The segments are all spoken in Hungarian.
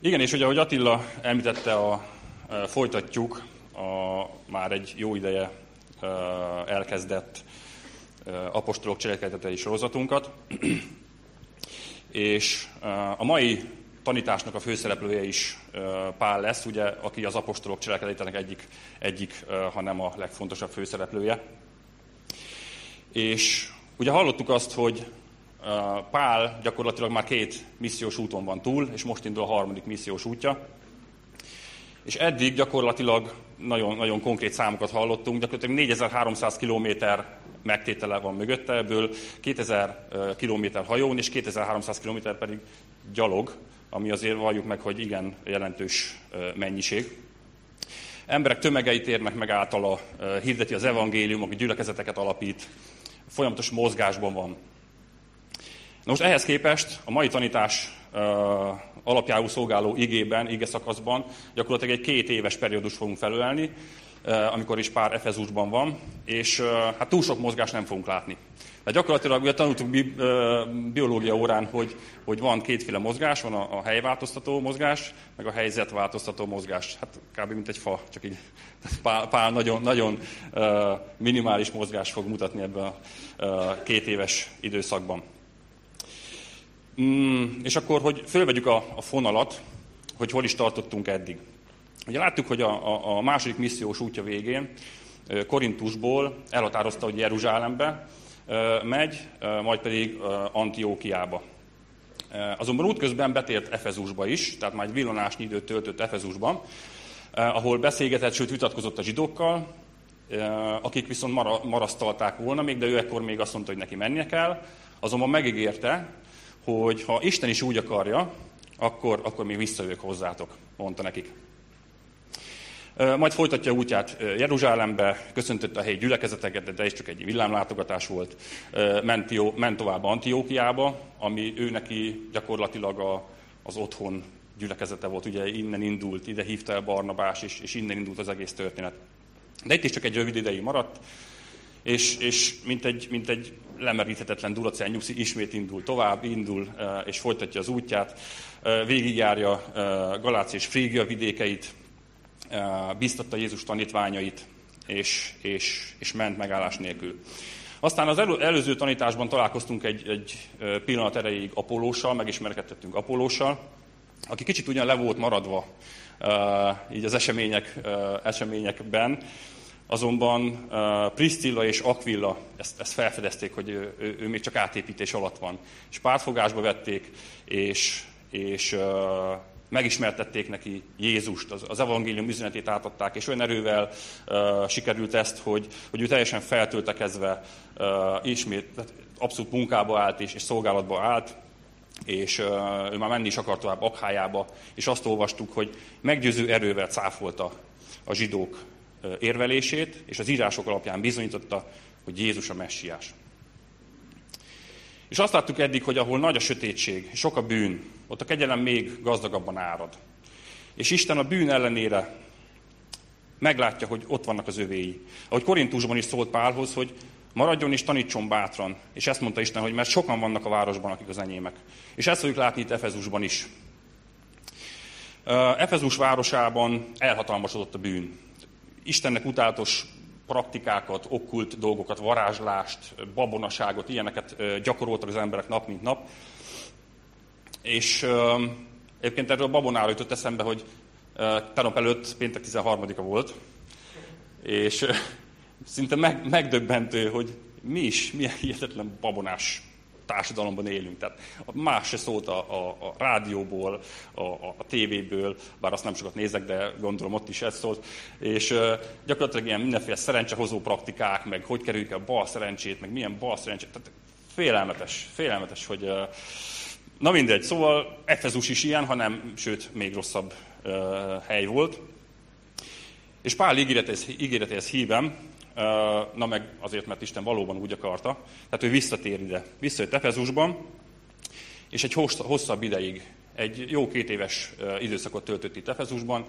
Igen, és ugye, ahogy Attila említette, a, a, folytatjuk a már egy jó ideje a, elkezdett a, apostolok cselekedetei sorozatunkat. és a mai tanításnak a főszereplője is Pál lesz, ugye, aki az apostolok cselekedetének egyik, egyik, hanem a legfontosabb főszereplője. És ugye hallottuk azt, hogy Pál gyakorlatilag már két missziós úton van túl, és most indul a harmadik missziós útja. És eddig gyakorlatilag nagyon, nagyon konkrét számokat hallottunk, gyakorlatilag 4300 kilométer megtétele van mögötte, ebből 2000 kilométer hajón és 2300 kilométer pedig gyalog, ami azért valljuk meg, hogy igen jelentős mennyiség. Emberek tömegeit érnek meg általa, hirdeti az evangélium, aki gyülekezeteket alapít, folyamatos mozgásban van. Most ehhez képest a mai tanítás alapjául szolgáló igében, ige szakaszban gyakorlatilag egy két éves periódus fogunk felölelni, amikor is pár Efezusban van, és hát túl sok mozgást nem fogunk látni. De gyakorlatilag ugye tanultuk bi, biológia órán, hogy, hogy van kétféle mozgás, van a, a helyváltoztató mozgás, meg a helyzetváltoztató mozgás. Hát kb. mint egy fa, csak így pár, pár nagyon, nagyon minimális mozgás fog mutatni ebben a két éves időszakban. Mm, és akkor, hogy fölvegyük a, a fonalat, hogy hol is tartottunk eddig. Ugye láttuk, hogy a, a, a második missziós útja végén Korintusból elhatározta, hogy Jeruzsálembe megy, majd pedig Antiókiába. Azonban útközben betért Efezusba is, tehát már egy villanásnyi időt töltött Efezusban, ahol beszélgetett, sőt vitatkozott a zsidókkal, akik viszont marasztalták volna még, de ő ekkor még azt mondta, hogy neki mennie kell. Azonban megígérte, hogy ha Isten is úgy akarja, akkor, akkor még visszajövök hozzátok, mondta nekik. Majd folytatja útját Jeruzsálembe, köszöntötte a helyi gyülekezeteket, de ez csak egy villámlátogatás volt. Ment, ment tovább Antiókiába, ami ő neki gyakorlatilag a, az otthon gyülekezete volt. Ugye innen indult, ide hívta el Barnabás, és, és innen indult az egész történet. De itt is csak egy rövid ideig maradt, és, és mint, egy, mint egy lemeríthetetlen Duracell nyugszi ismét indul tovább, indul és folytatja az útját, végigjárja Galácia és Frígia vidékeit, biztatta Jézus tanítványait, és, és, és ment megállás nélkül. Aztán az elő, előző tanításban találkoztunk egy, egy pillanat erejéig Apolóssal, megismerkedtettünk Apolóssal, aki kicsit ugyan le volt maradva így az események, eseményekben, azonban Priscilla és Aquilla ezt, ezt felfedezték, hogy ő, ő, ő még csak átépítés alatt van. És pártfogásba vették, és, és uh, megismertették neki Jézust, az, az evangélium üzenetét átadták, és olyan erővel uh, sikerült ezt, hogy, hogy ő teljesen feltöltekezve uh, ismét tehát abszolút munkába állt és, és szolgálatba állt, és uh, ő már menni is akart tovább Akhájába, és azt olvastuk, hogy meggyőző erővel cáfolta a zsidók érvelését, és az írások alapján bizonyította, hogy Jézus a messiás. És azt láttuk eddig, hogy ahol nagy a sötétség, sok a bűn, ott a kegyelem még gazdagabban árad. És Isten a bűn ellenére meglátja, hogy ott vannak az övéi. Ahogy Korintusban is szólt Pálhoz, hogy maradjon és tanítson bátran. És ezt mondta Isten, hogy mert sokan vannak a városban, akik az enyémek. És ezt fogjuk látni itt Efezusban is. Efezus városában elhatalmasodott a bűn. Istennek utálatos praktikákat, okkult dolgokat, varázslást, babonaságot, ilyeneket gyakoroltak az emberek nap mint nap. És egyébként erről a babonára jutott eszembe, hogy tegnap előtt, péntek 13-a volt, és szinte meg, megdöbbentő, hogy mi is, milyen hihetetlen babonás társadalomban élünk. Tehát más se szólt a, a, a rádióból, a, a, a tévéből, bár azt nem sokat nézek, de gondolom ott is ez szólt. És uh, gyakorlatilag ilyen mindenféle szerencsehozó praktikák, meg hogy kerüljük a bal szerencsét, meg milyen bal szerencsét. Tehát félelmetes, félelmetes, hogy uh, Na mindegy, szóval Efezus is ilyen, hanem sőt, még rosszabb uh, hely volt. És Pál ígéretéhez, ígéretéhez hívem, na meg azért, mert Isten valóban úgy akarta. Tehát ő visszatér ide. Visszajött Efezusban, és egy hosszabb ideig, egy jó két éves időszakot töltött itt Efezusban,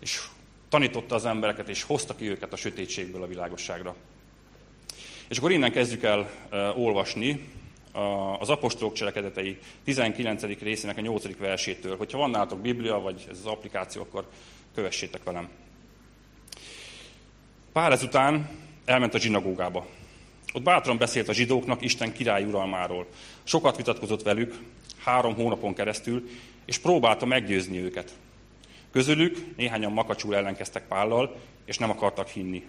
és tanította az embereket, és hozta ki őket a sötétségből a világosságra. És akkor innen kezdjük el olvasni az apostolok cselekedetei 19. részének a 8. versétől. Hogyha van nálatok Biblia, vagy ez az applikáció, akkor kövessétek velem. Pár ezután elment a zsinagógába. Ott bátran beszélt a zsidóknak Isten király uralmáról. Sokat vitatkozott velük, három hónapon keresztül, és próbálta meggyőzni őket. Közülük néhányan makacsul ellenkeztek Pállal, és nem akartak hinni.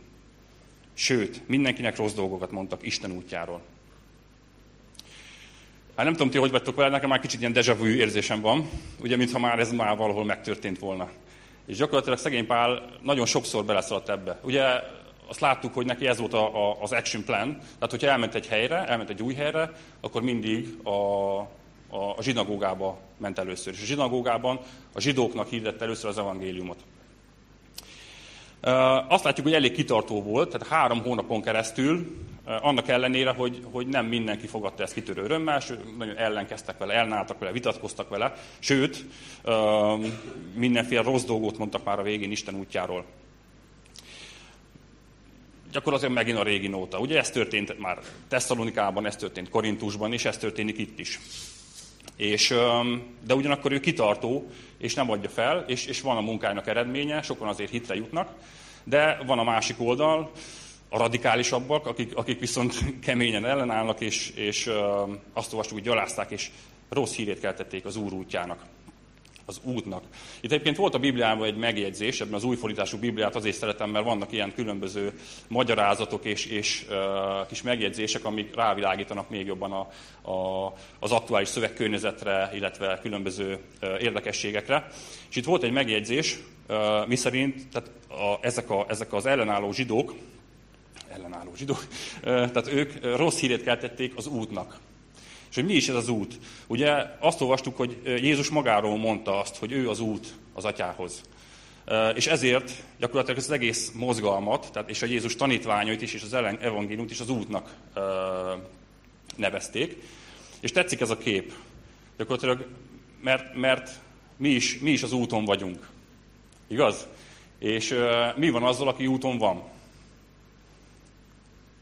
Sőt, mindenkinek rossz dolgokat mondtak Isten útjáról. Hát nem tudom, ti hogy vagytok vele, nekem már kicsit ilyen deja vu érzésem van, ugye, mintha már ez már valahol megtörtént volna. És gyakorlatilag szegény Pál nagyon sokszor beleszaladt ebbe. Ugye azt láttuk, hogy neki ez volt a, a, az action plan, tehát hogyha elment egy helyre, elment egy új helyre, akkor mindig a, a, a zsinagógába ment először. És a zsinagógában a zsidóknak hirdette először az evangéliumot. Azt látjuk, hogy elég kitartó volt, tehát három hónapon keresztül, annak ellenére, hogy, hogy nem mindenki fogadta ezt kitörő örömmel, nagyon ellenkeztek vele, elnáltak vele, vitatkoztak vele, sőt, mindenféle rossz dolgot mondtak már a végén Isten útjáról. Gyakorlatilag megint a régi nóta. Ugye ez történt már Tesszalonikában, ez történt Korintusban, és ez történik itt is. És, de ugyanakkor ő kitartó, és nem adja fel, és, és van a munkájának eredménye, sokan azért hitre jutnak, de van a másik oldal, a radikálisabbak, akik, akik viszont keményen ellenállnak, és, és azt olvastuk, hogy gyalázták, és rossz hírét keltették az Úr útjának az útnak. Itt egyébként volt a Bibliában egy megjegyzés, ebben az új fordítású Bibliát azért szeretem, mert vannak ilyen különböző magyarázatok és, és uh, kis megjegyzések, amik rávilágítanak még jobban a, a, az aktuális szövegkörnyezetre, illetve különböző uh, érdekességekre. És itt volt egy megjegyzés, uh, miszerint tehát a, ezek, a, ezek az ellenálló zsidók, ellenálló zsidók, uh, tehát ők rossz hírét keltették az útnak. És hogy mi is ez az út? Ugye azt olvastuk, hogy Jézus magáról mondta azt, hogy ő az út az atyához. És ezért gyakorlatilag az egész mozgalmat, tehát és a Jézus tanítványait is, és az evangéliumot is az útnak nevezték. És tetszik ez a kép. Gyakorlatilag, mert, mert mi, is, mi is az úton vagyunk. Igaz? És mi van azzal, aki úton van?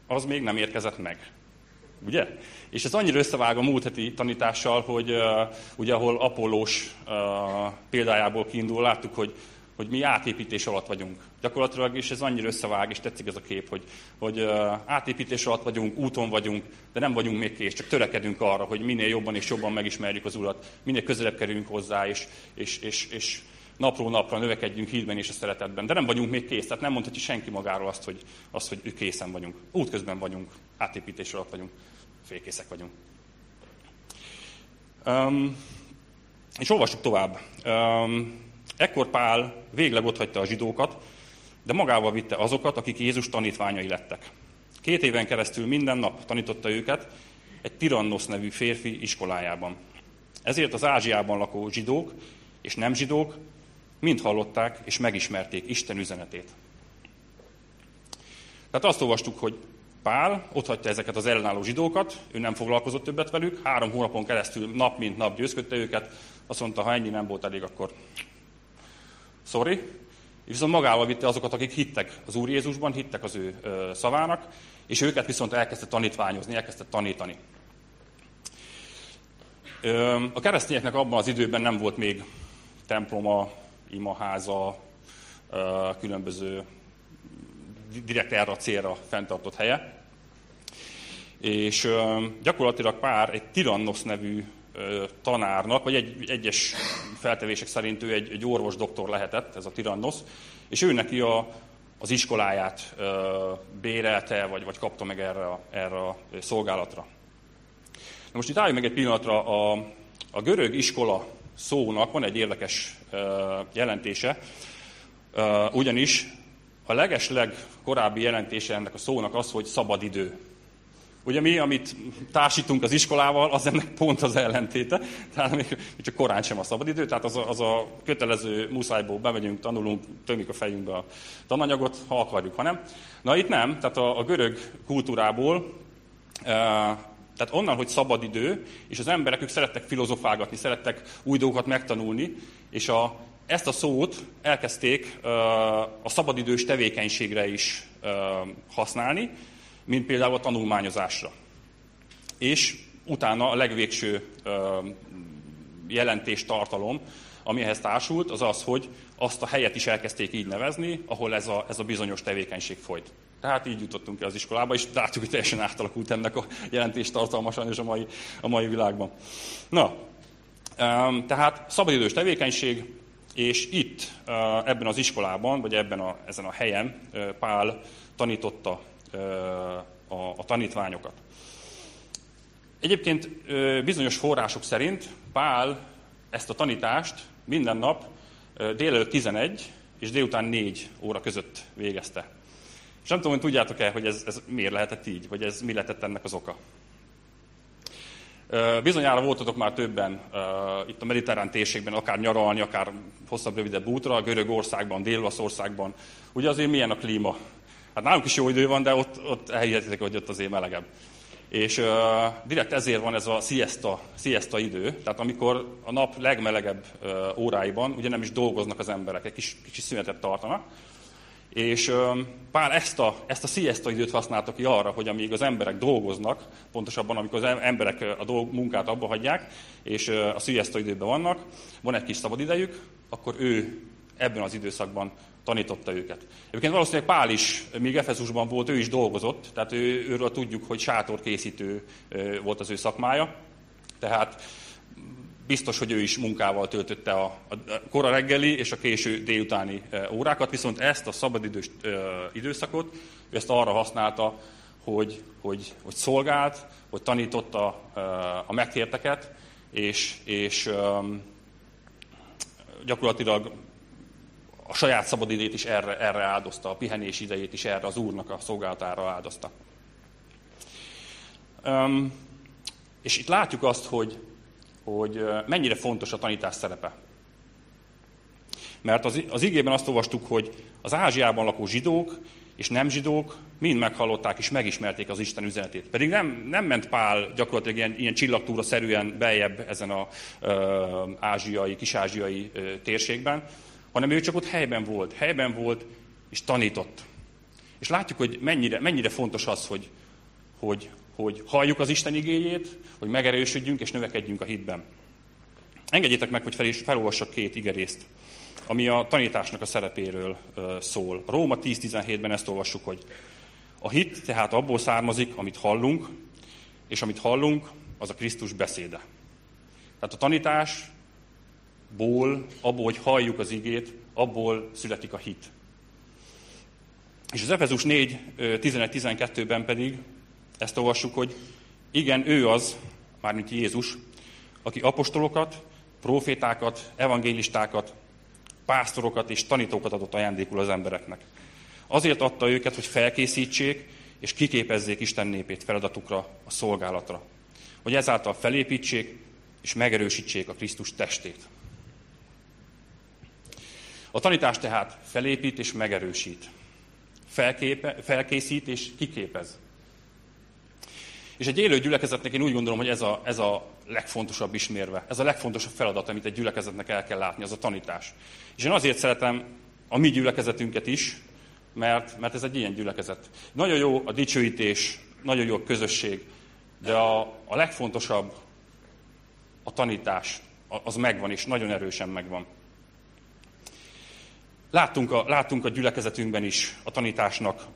Az még nem érkezett meg. Ugye? És ez annyira összevág a múlt heti tanítással, hogy uh, ugye ahol Apollós uh, példájából kiindul, láttuk, hogy, hogy mi átépítés alatt vagyunk. Gyakorlatilag, és ez annyira összevág, és tetszik ez a kép, hogy, hogy uh, átépítés alatt vagyunk, úton vagyunk, de nem vagyunk még kész, csak törekedünk arra, hogy minél jobban és jobban megismerjük az Urat, minél közelebb kerülünk hozzá, és, és, és, és napról napra növekedjünk hídben és a szeretetben. De nem vagyunk még kész, tehát nem mondhatja senki magáról azt, hogy, azt, hogy készen vagyunk. Útközben vagyunk, átépítés alatt vagyunk félkészek vagyunk. Um, és olvassuk tovább. Um, ekkor Pál végleg otthagyta a zsidókat, de magával vitte azokat, akik Jézus tanítványai lettek. Két éven keresztül minden nap tanította őket egy Tirannosz nevű férfi iskolájában. Ezért az Ázsiában lakó zsidók és nem zsidók mind hallották és megismerték Isten üzenetét. Tehát azt olvastuk, hogy Pál ott hagyta ezeket az ellenálló zsidókat, ő nem foglalkozott többet velük, három hónapon keresztül nap mint nap győzködte őket, azt mondta, ha ennyi nem volt elég, akkor sorry. És viszont magával vitte azokat, akik hittek az Úr Jézusban, hittek az ő szavának, és őket viszont elkezdte tanítványozni, elkezdte tanítani. A keresztényeknek abban az időben nem volt még temploma, imaháza, különböző direkt erre a célra fenntartott helye. És gyakorlatilag pár egy Tirannosz nevű tanárnak, vagy egy, egyes feltevések szerint ő egy, egy orvos doktor lehetett, ez a Tirannosz, és ő neki a, az iskoláját bérelte, vagy, vagy kapta meg erre a, erre a szolgálatra. Na most itt álljunk meg egy pillanatra, a, a görög iskola szónak van egy érdekes jelentése, ugyanis a legesleg korábbi jelentése ennek a szónak az, hogy szabad idő. Ugye mi, amit társítunk az iskolával, az ennek pont az ellentéte. Tehát még csak korán sem a szabadidő, tehát az a, az a kötelező muszájból bemegyünk, tanulunk, tömjük a fejünkbe a tananyagot, ha akarjuk, ha nem. Na itt nem, tehát a, a görög kultúrából, e, tehát onnan, hogy szabadidő, és az emberek ők szerettek filozofálgatni, szerettek új dolgokat megtanulni, és a ezt a szót elkezdték a szabadidős tevékenységre is használni, mint például a tanulmányozásra. És utána a legvégső jelentés tartalom, ami ehhez társult, az az, hogy azt a helyet is elkezdték így nevezni, ahol ez a, ez a bizonyos tevékenység folyt. Tehát így jutottunk el az iskolába, és látjuk, hogy teljesen átalakult ennek a jelentés tartalma sajnos a mai, a mai világban. Na, tehát szabadidős tevékenység, és itt, ebben az iskolában, vagy ebben a, ezen a helyen Pál tanította a, a tanítványokat. Egyébként bizonyos források szerint Pál ezt a tanítást minden nap délelőtt 11 és délután 4 óra között végezte. És nem tudom, hogy tudjátok-e, hogy ez, ez miért lehetett így, vagy ez mi lehetett ennek az oka. Bizonyára voltatok már többen itt a mediterrán térségben, akár nyaralni, akár hosszabb, rövidebb útra, Görögországban, Dél-Olaszországban. Ugye azért milyen a klíma? Hát nálunk is jó idő van, de ott, ott elhihetitek, hogy ott azért melegebb. És uh, direkt ezért van ez a siesta, siesta idő, tehát amikor a nap legmelegebb uh, óráiban ugye nem is dolgoznak az emberek, egy kis, kis szünetet tartanak, és Pál ezt a, ezt a siesta időt használta ki arra, hogy amíg az emberek dolgoznak, pontosabban amikor az emberek a dolg, munkát abba hagyják, és a siesta időben vannak, van egy kis szabadidejük, akkor ő ebben az időszakban tanította őket. Egyébként valószínűleg Pál is, míg Efezusban volt, ő is dolgozott, tehát ő, őről tudjuk, hogy sátorkészítő volt az ő szakmája, tehát biztos, hogy ő is munkával töltötte a, a kora reggeli és a késő délutáni órákat, viszont ezt a szabadidős időszakot, ő ezt arra használta, hogy, hogy, hogy szolgált, hogy tanította a megtérteket, és, és gyakorlatilag a saját szabadidét is erre, erre áldozta, a pihenés idejét is erre az Úrnak a szolgálatára áldozta. Um, és itt látjuk azt, hogy, hogy mennyire fontos a tanítás szerepe. Mert az, az igében azt olvastuk, hogy az Ázsiában lakó zsidók és nem zsidók mind meghallották és megismerték az Isten üzenetét. Pedig nem, nem ment Pál gyakorlatilag ilyen, ilyen csillagtúra szerűen beljebb ezen az ázsiai, kisázsiai ö, térségben, hanem ő csak ott helyben volt, helyben volt és tanított. És látjuk, hogy mennyire, mennyire fontos az, hogy, hogy, hogy halljuk az Isten igéjét, hogy megerősödjünk és növekedjünk a hitben. Engedjétek meg, hogy felolvassak két igerészt, ami a tanításnak a szerepéről szól. A Róma 10.17-ben ezt olvassuk, hogy a hit tehát abból származik, amit hallunk, és amit hallunk, az a Krisztus beszéde. Tehát a tanítás ból, abból, hogy halljuk az igét, abból születik a hit. És az Efezus 4, 11-12-ben pedig ezt olvassuk, hogy igen, ő az, mármint Jézus, aki apostolokat, profétákat, evangélistákat, pásztorokat és tanítókat adott ajándékul az embereknek. Azért adta őket, hogy felkészítsék és kiképezzék Isten népét feladatukra, a szolgálatra. Hogy ezáltal felépítsék és megerősítsék a Krisztus testét. A tanítás tehát felépít és megerősít. Felképe, felkészít és kiképez. És egy élő gyülekezetnek én úgy gondolom, hogy ez a, ez a legfontosabb ismérve, ez a legfontosabb feladat, amit egy gyülekezetnek el kell látni, az a tanítás. És én azért szeretem a mi gyülekezetünket is, mert, mert ez egy ilyen gyülekezet. Nagyon jó a dicsőítés, nagyon jó a közösség, de a, a legfontosabb a tanítás, az megvan, és nagyon erősen megvan. Láttunk a, láttunk a gyülekezetünkben is a tanításnak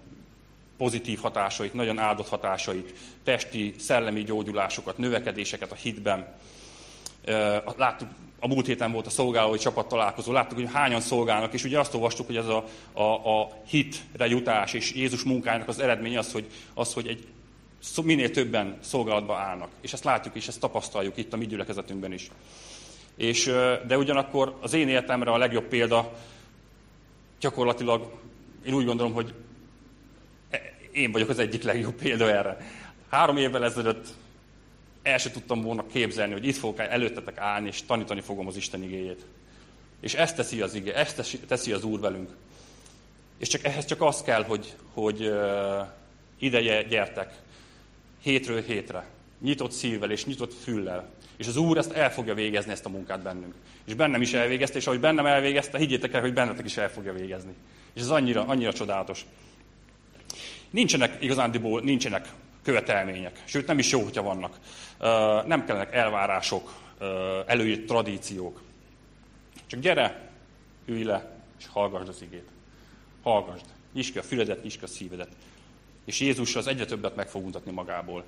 pozitív hatásait, nagyon áldott hatásait, testi, szellemi gyógyulásokat, növekedéseket a hitben. Láttuk, a múlt héten volt a szolgálói csapat találkozó, láttuk, hogy hányan szolgálnak, és ugye azt olvastuk, hogy ez a, a, a hitre jutás és Jézus munkájának az eredménye az, hogy, az, hogy egy, minél többen szolgálatba állnak. És ezt látjuk, és ezt tapasztaljuk itt a mi gyülekezetünkben is. És, de ugyanakkor az én életemre a legjobb példa gyakorlatilag én úgy gondolom, hogy én vagyok az egyik legjobb példa erre. Három évvel ezelőtt el sem tudtam volna képzelni, hogy itt fogok előttetek állni, és tanítani fogom az Isten igéjét. És ezt teszi az igé, ezt teszi az Úr velünk. És csak ehhez csak az kell, hogy, hogy ideje gyertek, hétről hétre, nyitott szívvel és nyitott füllel. És az Úr ezt el fogja végezni, ezt a munkát bennünk. És bennem is elvégezte, és ahogy bennem elvégezte, higgyétek el, hogy bennetek is el fogja végezni. És ez annyira, annyira csodálatos. Nincsenek igazándiból, nincsenek követelmények. Sőt, nem is jó, hogyha vannak. Nem kellenek elvárások, előírt tradíciók. Csak gyere, ülj le, és hallgassd az igét. Hallgassd. Nyisd ki a füledet, nyisd ki a szívedet. És Jézus az egyre többet meg fog mutatni magából.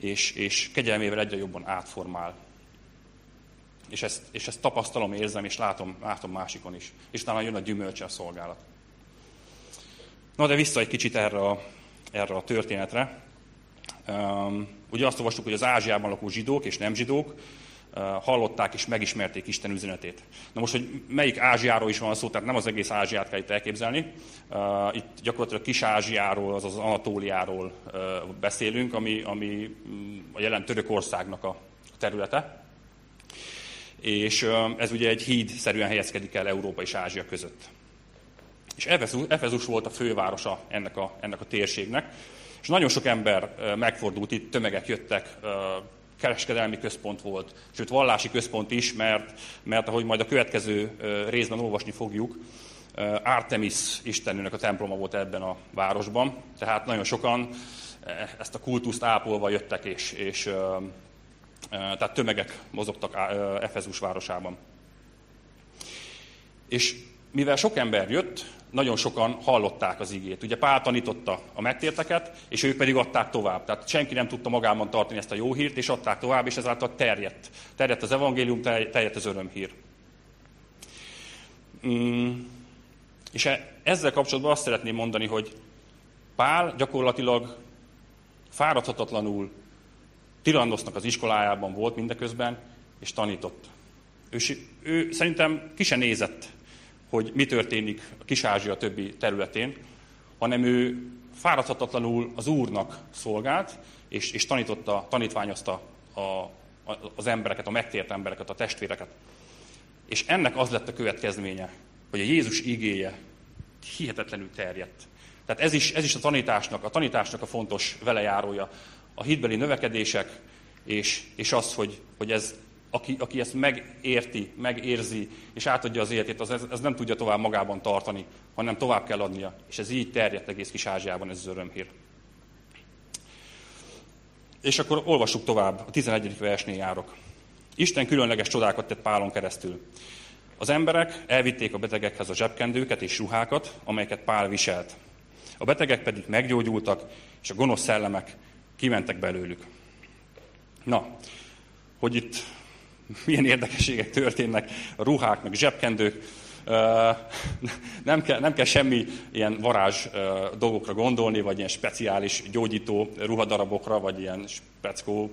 És, és kegyelmével egyre jobban átformál. És ezt, és ezt tapasztalom, érzem, és látom, látom másikon is. És talán jön a gyümölcse a szolgálat. Na de vissza egy kicsit erre a, erre a történetre. Ugye azt olvastuk, hogy az Ázsiában lakó zsidók és nem zsidók hallották és megismerték Isten üzenetét. Na most, hogy melyik Ázsiáról is van szó, tehát nem az egész Ázsiát kell itt elképzelni. Itt gyakorlatilag Kis-Ázsiáról, azaz Anatóliáról uh, beszélünk, ami, ami mm, a jelen Törökországnak a területe. És ez ugye egy híd szerűen helyezkedik el Európa és Ázsia között. És Efezus, volt a fővárosa ennek a, ennek a térségnek. És nagyon sok ember megfordult itt, tömegek jöttek, kereskedelmi központ volt, sőt vallási központ is, mert, mert ahogy majd a következő részben olvasni fogjuk, Artemis istennőnek a temploma volt ebben a városban, tehát nagyon sokan ezt a kultuszt ápolva jöttek, és, és tehát tömegek mozogtak Efezus városában. És mivel sok ember jött, nagyon sokan hallották az igét. Ugye Pál tanította a megtérteket, és ők pedig adták tovább. Tehát senki nem tudta magában tartani ezt a jó hírt, és adták tovább, és ezáltal terjedt. Terjedt az evangélium, terjedt az örömhír. Mm. És e, ezzel kapcsolatban azt szeretném mondani, hogy Pál gyakorlatilag fáradhatatlanul Tirandosznak az iskolájában volt mindeközben, és tanított. Ő, ő szerintem ki se nézett hogy mi történik a Kis-Ázsia többi területén, hanem ő fáradhatatlanul az Úrnak szolgált, és, és tanította, tanítványozta a, a, az embereket, a megtért embereket, a testvéreket. És ennek az lett a következménye, hogy a Jézus igéje hihetetlenül terjedt. Tehát ez is, ez is a tanításnak, a tanításnak a fontos velejárója. A hitbeli növekedések, és, és az, hogy, hogy ez aki, aki ezt megérti, megérzi, és átadja az életét, az ez, nem tudja tovább magában tartani, hanem tovább kell adnia. És ez így terjedt egész kis Ázsiában, ez az örömhír. És akkor olvassuk tovább, a 11. versnél járok. Isten különleges csodákat tett Pálon keresztül. Az emberek elvitték a betegekhez a zsebkendőket és ruhákat, amelyeket Pál viselt. A betegek pedig meggyógyultak, és a gonosz szellemek kimentek belőlük. Na, hogy itt milyen érdekességek történnek, a ruhák, meg zsebkendők. Nem kell, nem kell semmi ilyen varázs dolgokra gondolni, vagy ilyen speciális gyógyító ruhadarabokra, vagy ilyen speckó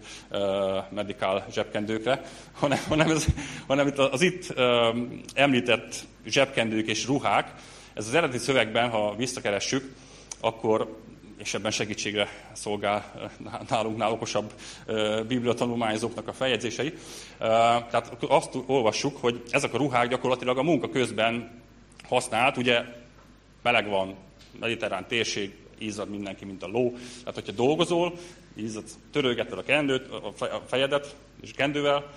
medical zsebkendőkre, hanem, hanem, ez, hanem itt az itt említett zsebkendők és ruhák, ez az eredeti szövegben, ha visszakeressük, akkor és ebben segítségre szolgál nálunknál okosabb bibliatanulmányzóknak a feljegyzései. Tehát azt olvassuk, hogy ezek a ruhák gyakorlatilag a munka közben használt, ugye meleg van, mediterrán térség, izzad mindenki, mint a ló. Tehát, hogyha dolgozol, izzad, törölgeted a kendőt, a fejedet, és kendővel,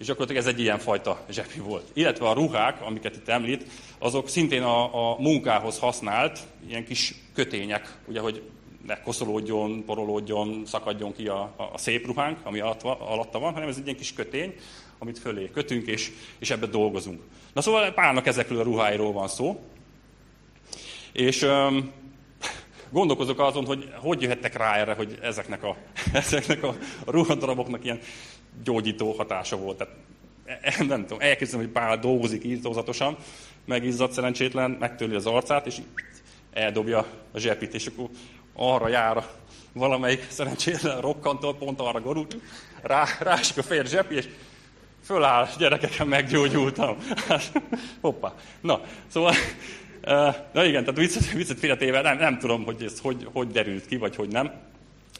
és gyakorlatilag ez egy ilyen fajta zsepi volt. Illetve a ruhák, amiket itt említ, azok szintén a, a munkához használt ilyen kis kötények, ugye, hogy ne koszolódjon, porolódjon, szakadjon ki a, a, szép ruhánk, ami alatta, alatta van, hanem ez egy ilyen kis kötény, amit fölé kötünk, és, és ebbe dolgozunk. Na szóval Pálnak ezekről a ruháiról van szó. És öm, gondolkozok azon, hogy hogy jöhettek rá erre, hogy ezeknek a, ezeknek a ruhadaraboknak ilyen gyógyító hatása volt. Tehát, e, e, nem tudom, elképzelem, hogy Pál dolgozik írtózatosan, megizzadt szerencsétlen, megtöli az arcát, és eldobja a zsepit, és akkor arra jár valamelyik szerencsétlen rokkantól, pont arra gorult, rá, rásik a fér zsepi, és föláll, gyerekeken meggyógyultam. Hát, hoppá. Na, szóval, na igen, tehát viccet, viccet félretéve, nem, nem tudom, hogy ez hogy, hogy derült ki, vagy hogy nem.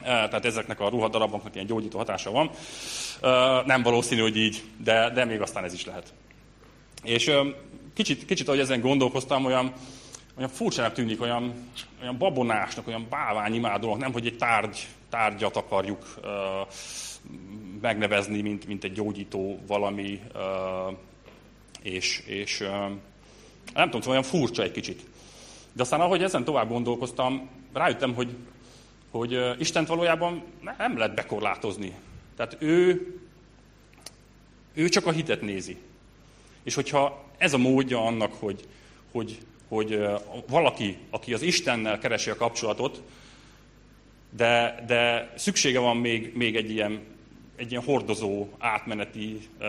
Tehát ezeknek a ruhadaraboknak ilyen gyógyító hatása van. Nem valószínű, hogy így, de, de még aztán ez is lehet. És kicsit, kicsit ahogy ezen gondolkoztam, olyan, olyan furcsának tűnik, olyan, olyan babonásnak, olyan báványimádónak, nem, hogy egy tárgy, tárgyat akarjuk megnevezni, mint, mint egy gyógyító valami, és, és nem tudom, szóval olyan furcsa egy kicsit. De aztán ahogy ezen tovább gondolkoztam, rájöttem, hogy hogy Istent valójában nem lehet bekorlátozni. Tehát ő, ő csak a hitet nézi. És hogyha ez a módja annak, hogy, hogy, hogy valaki, aki az Istennel keresi a kapcsolatot, de, de szüksége van még, még egy, ilyen, egy ilyen hordozó, átmeneti uh,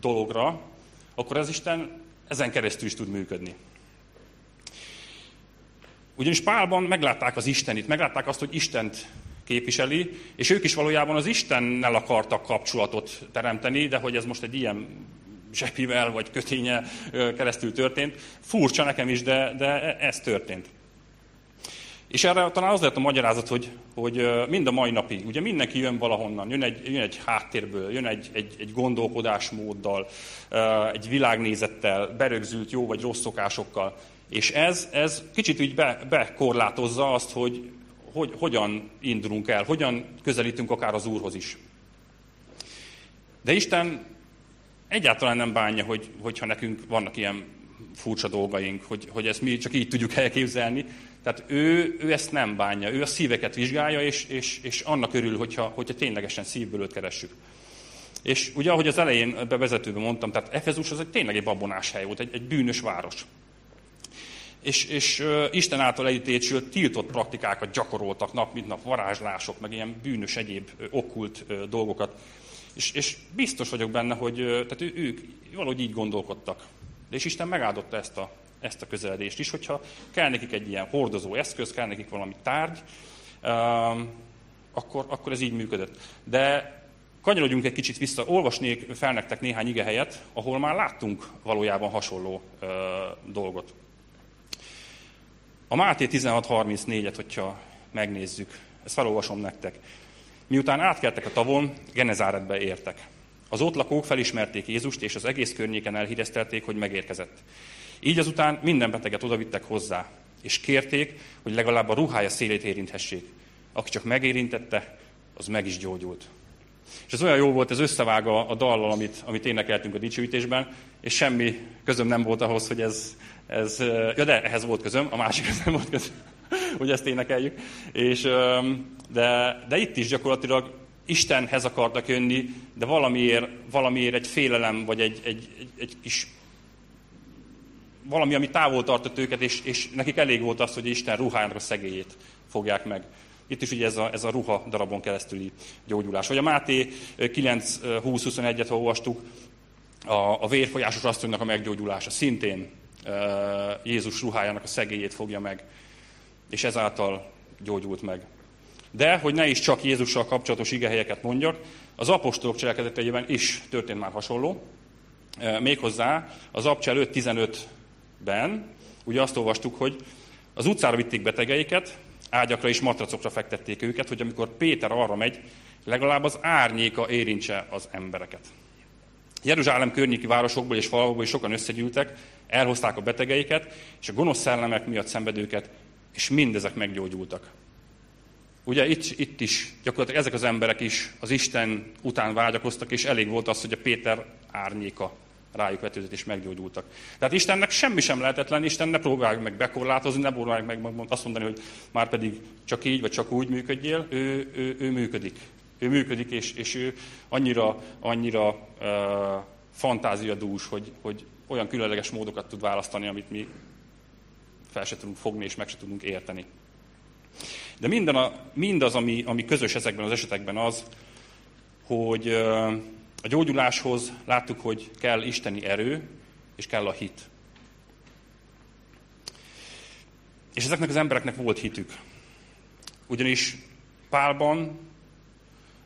dologra, akkor az Isten ezen keresztül is tud működni. Ugyanis Pálban meglátták az Istenit, meglátták azt, hogy Istent képviseli, és ők is valójában az Istennel akartak kapcsolatot teremteni, de hogy ez most egy ilyen zsepivel vagy köténye keresztül történt. Furcsa nekem is, de, de ez történt. És erre talán az lehet a magyarázat, hogy, hogy mind a mai napig, ugye mindenki jön valahonnan, jön egy, jön egy háttérből, jön egy, egy, egy gondolkodásmóddal, egy világnézettel, berögzült jó vagy rossz szokásokkal. És ez, ez kicsit úgy be, bekorlátozza azt, hogy, hogy hogyan indulunk el, hogyan közelítünk akár az Úrhoz is. De Isten egyáltalán nem bánja, hogy, hogyha nekünk vannak ilyen furcsa dolgaink, hogy, hogy ezt mi csak így tudjuk elképzelni. Tehát ő, ő ezt nem bánja, ő a szíveket vizsgálja, és, és, és annak örül, hogyha, hogyha ténylegesen szívből őt keressük. És ugye, ahogy az elején bevezetőben mondtam, tehát Efezus az egy tényleg egy babonás hely volt, egy, egy bűnös város. És, és Isten által elítélt, sőt tiltott praktikákat gyakoroltak nap, mint nap, varázslások, meg ilyen bűnös egyéb okkult dolgokat. És, és biztos vagyok benne, hogy tehát ő, ők valahogy így gondolkodtak. De és Isten megáldotta ezt a, ezt a közeledést is, hogyha kell nekik egy ilyen hordozó eszköz, kell nekik valami tárgy, akkor, akkor ez így működött. De kanyarodjunk egy kicsit vissza, olvasnék fel nektek néhány igehelyet, ahol már láttunk valójában hasonló ö, dolgot. A Máté 16.34-et, hogyha megnézzük, ezt felolvasom nektek. Miután átkeltek a tavon, Genezáretbe értek. Az ott lakók felismerték Jézust, és az egész környéken elhíreztelték, hogy megérkezett. Így azután minden beteget odavittek hozzá, és kérték, hogy legalább a ruhája szélét érinthessék. Aki csak megérintette, az meg is gyógyult. És ez olyan jó volt, ez összevág a, a dallal, amit, amit énekeltünk a dicsőítésben, és semmi közöm nem volt ahhoz, hogy ez, ez, ja de ehhez volt közöm, a másik nem volt közöm, hogy ezt énekeljük. És, de, de itt is gyakorlatilag Istenhez akartak jönni, de valamiért, valamiért egy félelem, vagy egy, egy, egy, egy kis valami, ami távol tartott őket, és, és nekik elég volt az, hogy Isten ruhájának a szegélyét fogják meg. Itt is ugye ez a, ez a ruha darabon keresztüli gyógyulás. Vagy a Máté 9.20-21-et, ha olvastuk, a, a vérfolyásos asszonynak a meggyógyulása szintén Jézus ruhájának a szegélyét fogja meg, és ezáltal gyógyult meg. De, hogy ne is csak Jézussal kapcsolatos igehelyeket mondjak, az apostolok cselekedeteiben is történt már hasonló. Méghozzá az Abcsel 5.15-ben, ugye azt olvastuk, hogy az utcára vitték betegeiket, ágyakra és matracokra fektették őket, hogy amikor Péter arra megy, legalább az árnyéka érintse az embereket. Jeruzsálem környéki városokból és falvakból is sokan összegyűltek, elhozták a betegeiket, és a gonosz szellemek miatt szenvedőket, és mindezek meggyógyultak. Ugye itt, itt is gyakorlatilag ezek az emberek is az Isten után vágyakoztak, és elég volt az, hogy a Péter árnyéka rájuk vetődött, és meggyógyultak. Tehát Istennek semmi sem lehetetlen, Isten ne próbáljuk meg bekorlátozni, ne próbáljuk meg azt mondani, hogy már pedig csak így, vagy csak úgy működjél, ő, ő, ő működik. Ő működik, és, és ő annyira, annyira uh, fantáziadús, hogy, hogy olyan különleges módokat tud választani, amit mi fel se tudunk fogni, és meg se tudunk érteni. De minden a, mindaz, ami, ami közös ezekben az esetekben az, hogy a gyógyuláshoz láttuk, hogy kell isteni erő, és kell a hit. És ezeknek az embereknek volt hitük. Ugyanis Pálban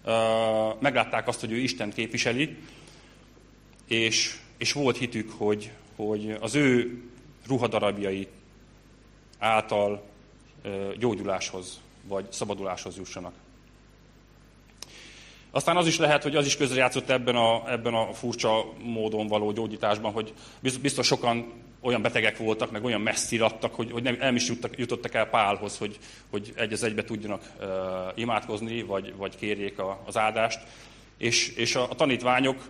uh, meglátták azt, hogy ő Isten képviseli, és, és volt hitük, hogy, hogy az ő ruhadarabjai által gyógyuláshoz vagy szabaduláshoz jussanak. Aztán az is lehet, hogy az is közrejátszott ebben a, ebben a furcsa módon való gyógyításban, hogy biztos sokan olyan betegek voltak, meg olyan messzire adtak, hogy, hogy nem, nem is jutottak, jutottak el Pálhoz, hogy, hogy egy az egybe tudjanak uh, imádkozni, vagy, vagy kérjék a, az áldást. És, és a, a tanítványok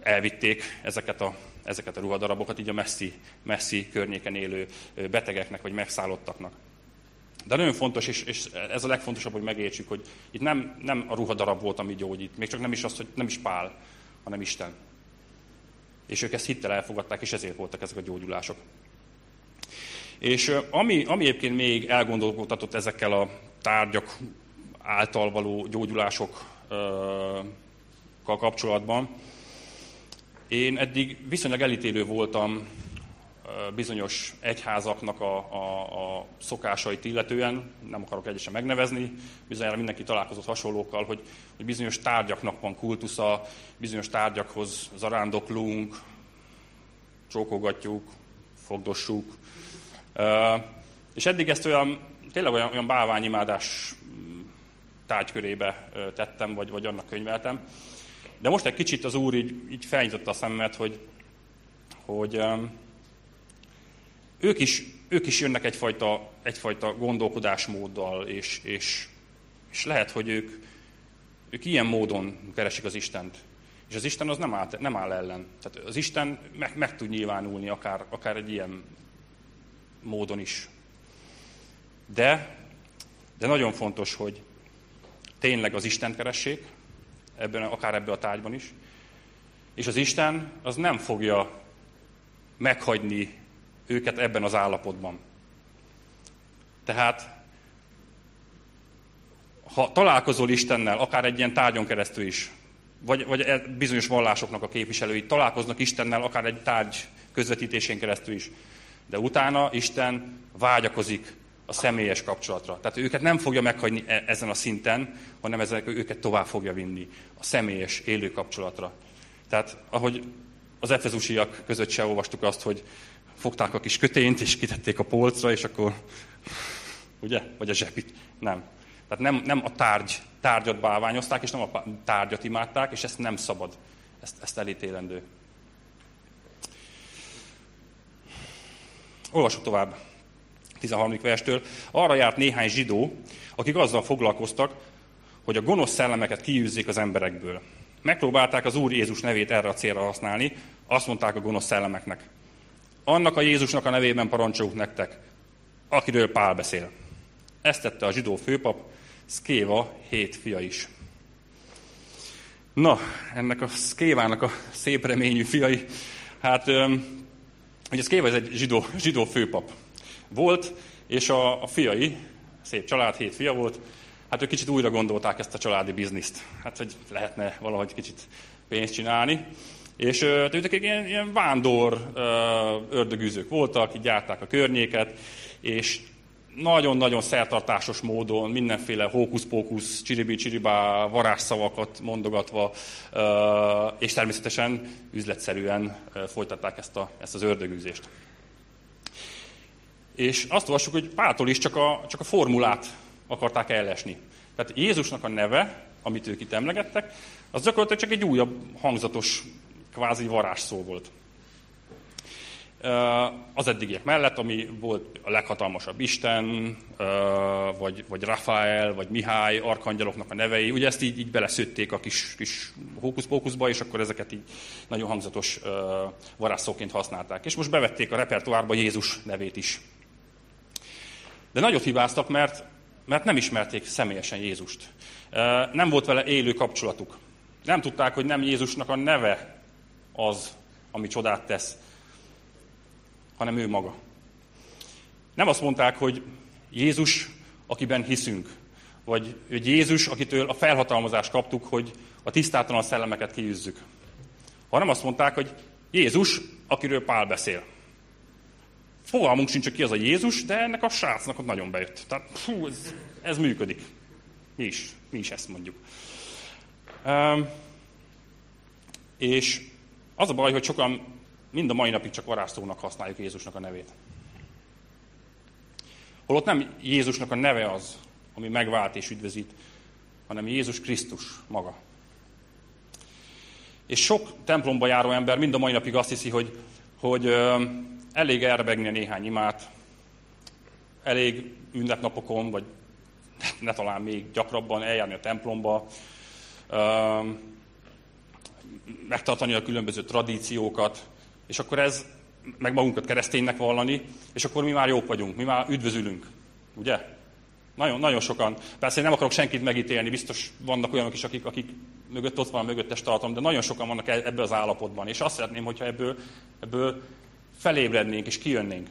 elvitték ezeket a, ezeket a ruhadarabokat így a messzi, messzi környéken élő betegeknek, vagy megszállottaknak. De nagyon fontos, és, és ez a legfontosabb, hogy megértsük, hogy itt nem, nem a ruhadarab volt, ami gyógyít, még csak nem is az, hogy nem is Pál, hanem Isten. És ők ezt hittel elfogadták, és ezért voltak ezek a gyógyulások. És ami, ami egyébként még elgondolkodtatott ezekkel a tárgyak által való gyógyulásokkal kapcsolatban, én eddig viszonylag elítélő voltam bizonyos egyházaknak a, a, a szokásait illetően, nem akarok egyesen megnevezni, bizonyára mindenki találkozott hasonlókkal, hogy, hogy bizonyos tárgyaknak van kultusza, bizonyos tárgyakhoz zarándoklunk, csókogatjuk, fogdossuk. És eddig ezt olyan, tényleg olyan, olyan bálványimádás tárgykörébe tettem, vagy, vagy annak könyveltem. De most egy kicsit az Úr így, így felnyitotta a szememet, hogy, hogy ők is, ők is jönnek egyfajta, egyfajta gondolkodásmóddal, és, és, és lehet, hogy ők, ők ilyen módon keresik az Istent. És az Isten az nem áll, nem áll ellen. Tehát az Isten meg, meg tud nyilvánulni akár, akár egy ilyen módon is. De, de nagyon fontos, hogy tényleg az Isten keressék, ebben, akár ebben a tárgyban is, és az Isten az nem fogja meghagyni őket ebben az állapotban. Tehát, ha találkozol Istennel, akár egy ilyen tárgyon keresztül is, vagy, vagy e bizonyos vallásoknak a képviselői találkoznak Istennel, akár egy tárgy közvetítésén keresztül is, de utána Isten vágyakozik a személyes kapcsolatra. Tehát őket nem fogja meghagyni e- ezen a szinten, hanem ezek, őket tovább fogja vinni a személyes, élő kapcsolatra. Tehát ahogy az efezusiak között se olvastuk azt, hogy fogták a kis kötényt, és kitették a polcra, és akkor, ugye? Vagy a zsebit. Nem. Tehát nem, nem a tárgy, tárgyat bálványozták, és nem a tárgyat imádták, és ezt nem szabad. Ezt, ezt elítélendő. Olvasok tovább. 13. verstől. Arra járt néhány zsidó, akik azzal foglalkoztak, hogy a gonosz szellemeket kiűzzék az emberekből. Megpróbálták az Úr Jézus nevét erre a célra használni, azt mondták a gonosz szellemeknek annak a Jézusnak a nevében parancsoljuk nektek, akiről Pál beszél. Ezt tette a zsidó főpap, Szkéva hét fia is. Na, ennek a Szkévának a szép reményű fiai, hát ugye Szkéva ez egy zsidó, zsidó főpap volt, és a, a fiai, szép család, hét fia volt, hát ők kicsit újra gondolták ezt a családi bizniszt. Hát, hogy lehetne valahogy kicsit pénzt csinálni. És ők ilyen, ilyen vándor ördögűzők voltak, így járták a környéket, és nagyon-nagyon szertartásos módon, mindenféle hókusz-pókusz, csiribi-csiribá, varázsszavakat mondogatva, és természetesen üzletszerűen folytatták ezt, a, ezt az ördögűzést. És azt olvassuk, hogy Páltól is csak a, csak a formulát akarták ellesni. Tehát Jézusnak a neve, amit ők itt emlegettek, az gyakorlatilag csak egy újabb hangzatos kvázi varázsszó volt. Az eddigiek mellett, ami volt a leghatalmasabb Isten, vagy, vagy Rafael, vagy Mihály, arkangyaloknak a nevei, ugye ezt így, így beleszőtték a kis, kis hókusz-pókuszba, és akkor ezeket így nagyon hangzatos varázsszóként használták. És most bevették a repertoárba Jézus nevét is. De nagyot hibáztak, mert, mert nem ismerték személyesen Jézust. Nem volt vele élő kapcsolatuk. Nem tudták, hogy nem Jézusnak a neve az, ami csodát tesz, hanem ő maga. Nem azt mondták, hogy Jézus, akiben hiszünk, vagy hogy Jézus, akitől a felhatalmazást kaptuk, hogy a tisztátalan szellemeket kiűzzük. Hanem azt mondták, hogy Jézus, akiről Pál beszél. Fogalmunk sincs, hogy ki az a Jézus, de ennek a srácnak ott nagyon bejött. Tehát fú, ez, ez működik. Mi is, mi is ezt mondjuk. Um, és az a baj, hogy sokan mind a mai napig csak varázslónak használjuk Jézusnak a nevét. Holott nem Jézusnak a neve az, ami megvált és üdvözít, hanem Jézus Krisztus maga. És sok templomba járó ember mind a mai napig azt hiszi, hogy, hogy ö, elég erbegni néhány imát, elég ünnepnapokon, vagy ne talán még gyakrabban eljárni a templomba, megtartani a különböző tradíciókat, és akkor ez, meg magunkat kereszténynek vallani, és akkor mi már jók vagyunk, mi már üdvözülünk. Ugye? Nagyon, nagyon sokan. Persze én nem akarok senkit megítélni, biztos vannak olyanok is, akik, akik mögött ott van a mögöttes tartalom, de nagyon sokan vannak e- ebben az állapotban. És azt szeretném, hogyha ebből, ebből felébrednénk és kijönnénk.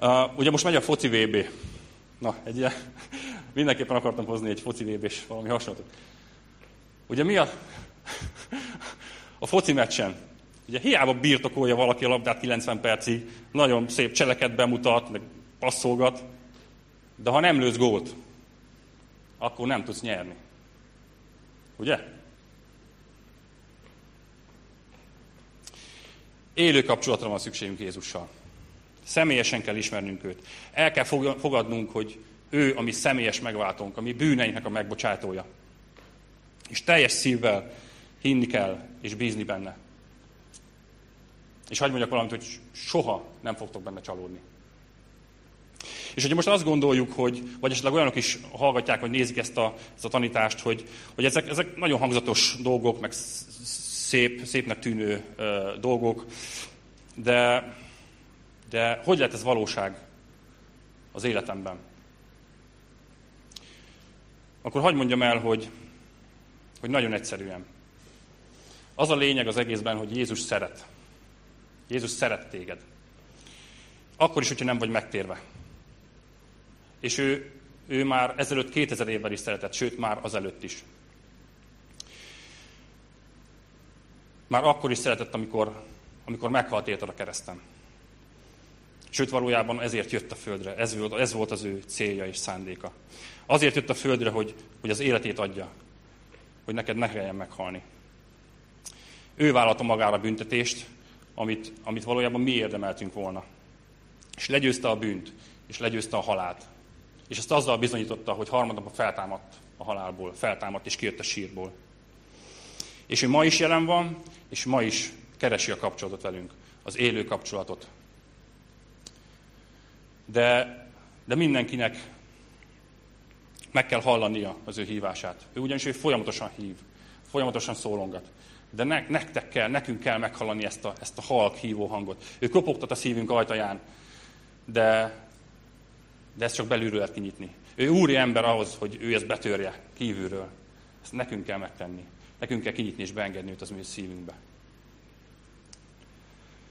Uh, ugye most megy a foci VB. Na, egy ilyen, mindenképpen akartam hozni egy foci VB és valami hasonlót. Ugye mi a, a foci meccsen? Ugye hiába birtokolja valaki a labdát 90 percig, nagyon szép cseleket bemutat, meg passzolgat, de ha nem lősz gólt, akkor nem tudsz nyerni. Ugye? Élő kapcsolatra van szükségünk Jézussal. Személyesen kell ismernünk őt. El kell fogadnunk, hogy ő a mi személyes megváltónk, a mi bűneinknek a megbocsátója. És teljes szívvel hinni kell, és bízni benne. És hagyd mondjak valamit, hogy soha nem fogtok benne csalódni. És hogyha most azt gondoljuk, hogy, vagy esetleg olyanok is hallgatják, vagy nézik ezt a, ezt a tanítást, hogy, hogy ezek, ezek nagyon hangzatos dolgok, meg szép, szépnek tűnő dolgok, de, de hogy lehet ez valóság az életemben? Akkor hagyd mondjam el, hogy, hogy nagyon egyszerűen. Az a lényeg az egészben, hogy Jézus szeret. Jézus szeret téged. Akkor is, hogyha nem vagy megtérve. És ő, ő már ezelőtt 2000 évvel is szeretett, sőt már azelőtt is. Már akkor is szeretett, amikor, amikor meghalt érted a kereszten. Sőt, valójában ezért jött a földre. Ez volt, ez volt az ő célja és szándéka. Azért jött a földre, hogy, hogy az életét adja. Hogy neked ne kelljen meghalni. Ő vállalta magára büntetést, amit, amit valójában mi érdemeltünk volna. És legyőzte a bűnt, és legyőzte a halált. És ezt azzal bizonyította, hogy harmadnapon feltámadt a halálból, feltámadt és kijött a sírból. És ő ma is jelen van, és ma is keresi a kapcsolatot velünk, az élő kapcsolatot. De, de mindenkinek meg kell hallania az ő hívását. Ő ugyanis ő folyamatosan hív, folyamatosan szólongat. De ne, nektek kell, nekünk kell meghallani ezt a, ezt a halk hívó hangot. Ő kopogtat a szívünk ajtaján, de, de ezt csak belülről lehet kinyitni. Ő úri ember ahhoz, hogy ő ezt betörje kívülről. Ezt nekünk kell megtenni. Nekünk kell kinyitni és beengedni őt az mi szívünkbe.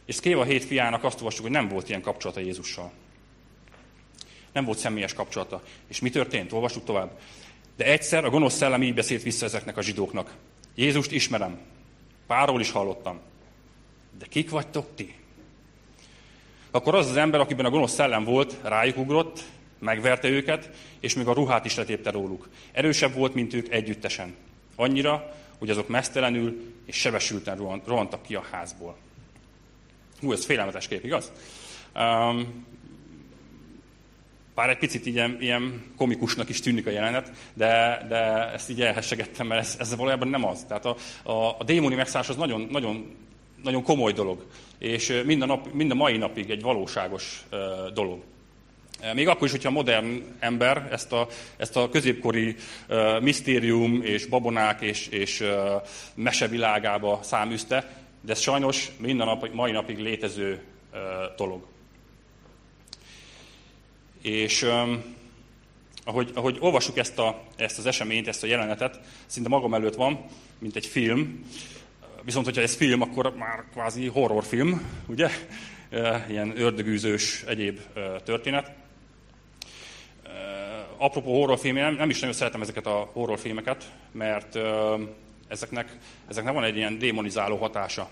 És Szkéva hét fiának azt olvassuk, hogy nem volt ilyen kapcsolata Jézussal. Nem volt személyes kapcsolata. És mi történt? Olvassuk tovább. De egyszer a gonosz szellem így beszélt vissza ezeknek a zsidóknak. Jézust ismerem. Párról is hallottam. De kik vagytok ti? Akkor az az ember, akiben a gonosz szellem volt, rájuk ugrott, megverte őket, és még a ruhát is letépte róluk. Erősebb volt, mint ők együttesen. Annyira, hogy azok mesztelenül és sebesülten rohantak ki a házból. Hú, ez félelmetes kép, igaz? Um, bár egy picit ilyen, ilyen komikusnak is tűnik a jelenet, de, de ezt így elhessegettem, mert ez, ez valójában nem az. Tehát a, a, a démoni megszállás az nagyon, nagyon, nagyon komoly dolog, és mind a, nap, mind a mai napig egy valóságos uh, dolog. Még akkor is, hogyha modern ember ezt a, ezt a középkori uh, misztérium és babonák és, és uh, mesevilágába száműzte, de ez sajnos minden nap, mai napig létező uh, dolog. És um, ahogy, ahogy olvassuk ezt, a, ezt az eseményt, ezt a jelenetet, szinte magam előtt van, mint egy film. Viszont, hogyha ez film, akkor már kvázi horrorfilm, ugye? Ilyen ördögűzős egyéb történet. Apropó horrorfilm, én nem, nem is nagyon szeretem ezeket a horrorfilmeket, mert ezeknek, ezeknek van egy ilyen démonizáló hatása.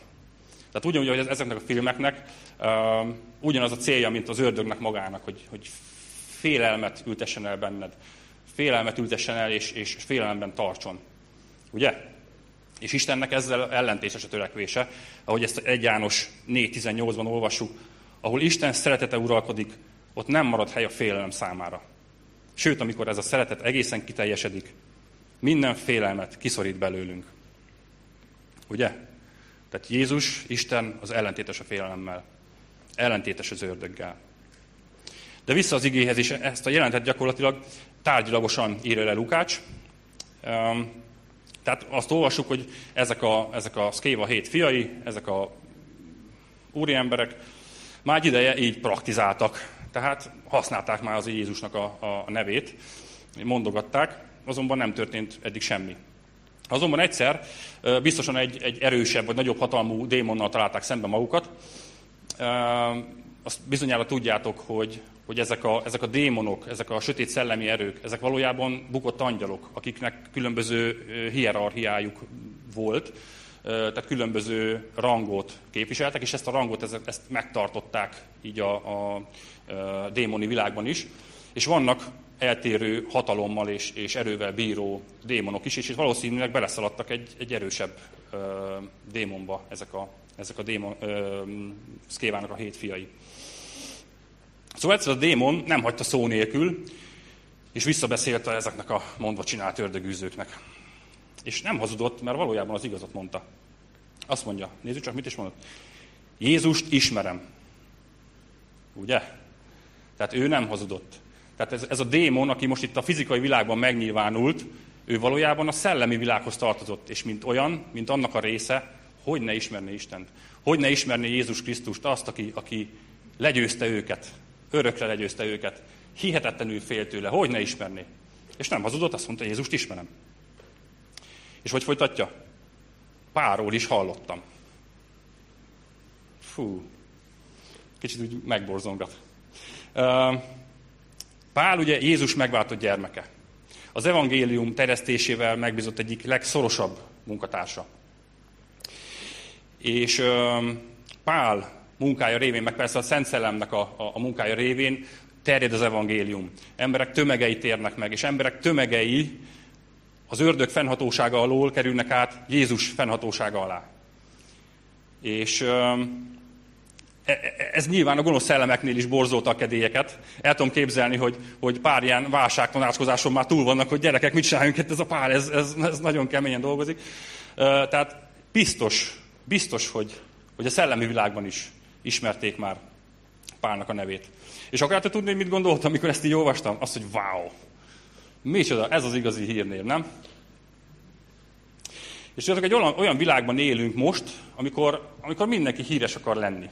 Tehát ugyanúgy, hogy ezeknek a filmeknek ugyanaz a célja, mint az ördögnek magának, hogy, hogy félelmet ültessen el benned. Félelmet ültessen el, és, és félelemben tartson. Ugye? És Istennek ezzel ellentétes a törekvése, ahogy ezt egy János 4.18-ban olvassuk, ahol Isten szeretete uralkodik, ott nem marad hely a félelem számára. Sőt, amikor ez a szeretet egészen kiteljesedik, minden félelmet kiszorít belőlünk. Ugye? Tehát Jézus, Isten az ellentétes a félelemmel, ellentétes az ördöggel. De vissza az igéhez is, ezt a jelentet gyakorlatilag tárgyilagosan írja le Lukács. Tehát azt olvassuk, hogy ezek a, ezek a Szkéva hét fiai, ezek a úri emberek már egy ideje így praktizáltak. Tehát használták már az Jézusnak a, a nevét, mondogatták, azonban nem történt eddig semmi. Azonban egyszer biztosan egy, egy erősebb vagy nagyobb hatalmú démonnal találták szembe magukat. Azt bizonyára tudjátok, hogy, hogy ezek, a, ezek a démonok, ezek a sötét szellemi erők, ezek valójában bukott angyalok, akiknek különböző hierarchiájuk volt, tehát különböző rangot képviseltek, és ezt a rangot ezt, megtartották így a, a, a démoni világban is. És vannak eltérő hatalommal és, és erővel bíró démonok is, és itt valószínűleg beleszaladtak egy, egy erősebb ö, démonba ezek a, ezek a démon, ö, Szkévának a hét fiai. Szóval egyszer a démon nem hagyta szó nélkül, és visszabeszélte ezeknek a mondva csinált ördögűzőknek. És nem hazudott, mert valójában az igazat mondta. Azt mondja, nézzük csak, mit is mondott. Jézust ismerem. Ugye? Tehát ő nem hazudott. Tehát ez, ez a démon, aki most itt a fizikai világban megnyilvánult, ő valójában a szellemi világhoz tartozott, és mint olyan, mint annak a része, hogy ne ismerné Istent. Hogy ne ismerné Jézus Krisztust, azt, aki, aki legyőzte őket, örökre legyőzte őket, hihetetlenül fél tőle, hogy ne ismerné. És nem hazudott, azt mondta, Jézust ismerem. És hogy folytatja? Páról is hallottam. Fú, kicsit úgy megborzongat. Pál ugye Jézus megváltott gyermeke. Az evangélium terjesztésével megbízott egyik legszorosabb munkatársa. És Pál munkája révén, meg persze a Szent Szellemnek a, a, a munkája révén terjed az evangélium. Emberek tömegei térnek meg, és emberek tömegei az ördög fennhatósága alól kerülnek át Jézus fennhatósága alá. És E, e, ez nyilván a gonosz szellemeknél is borzolta a kedélyeket. El tudom képzelni, hogy, hogy pár ilyen válságtanácskozáson már túl vannak, hogy gyerekek, mit csináljunk itt ez a pár, ez, ez, ez nagyon keményen dolgozik. Tehát biztos, biztos, hogy, hogy a szellemi világban is ismerték már Pálnak a nevét. És akarjátok tudni, mit gondoltam, amikor ezt így olvastam? Azt, hogy wow! Micsoda, ez az igazi hírnév, nem? És tudjátok, egy olyan, olyan világban élünk most, amikor, amikor mindenki híres akar lenni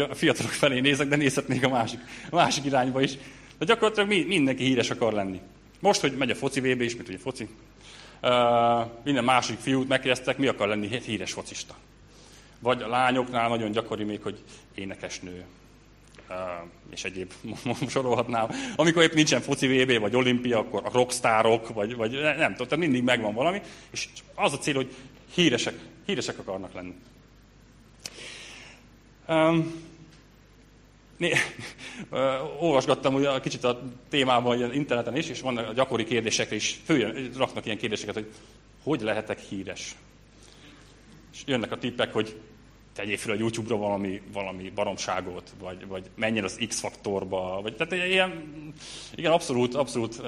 a fiatalok felé nézek, de nézhetnék a másik, a másik irányba is. De gyakorlatilag mindenki híres akar lenni. Most, hogy megy a foci VB is, mint ugye foci, minden másik fiút megkérdeztek, mi akar lenni híres focista. Vagy a lányoknál nagyon gyakori még, hogy énekesnő, és egyéb sorolhatnám. Amikor épp nincsen foci VB, vagy olimpia, akkor a rockstárok, vagy, vagy nem tudom, tehát mindig megvan valami, és az a cél, hogy híresek, híresek akarnak lenni. Um, né, uh, olvasgattam ugye kicsit a témában ilyen interneten is, és vannak a gyakori kérdésekre is, följön, raknak ilyen kérdéseket, hogy hogy lehetek híres. És jönnek a tippek, hogy tegyél fel a YouTube-ra valami, valami baromságot, vagy, vagy menjen az X-faktorba, vagy tehát ilyen, igen, abszolút, abszolút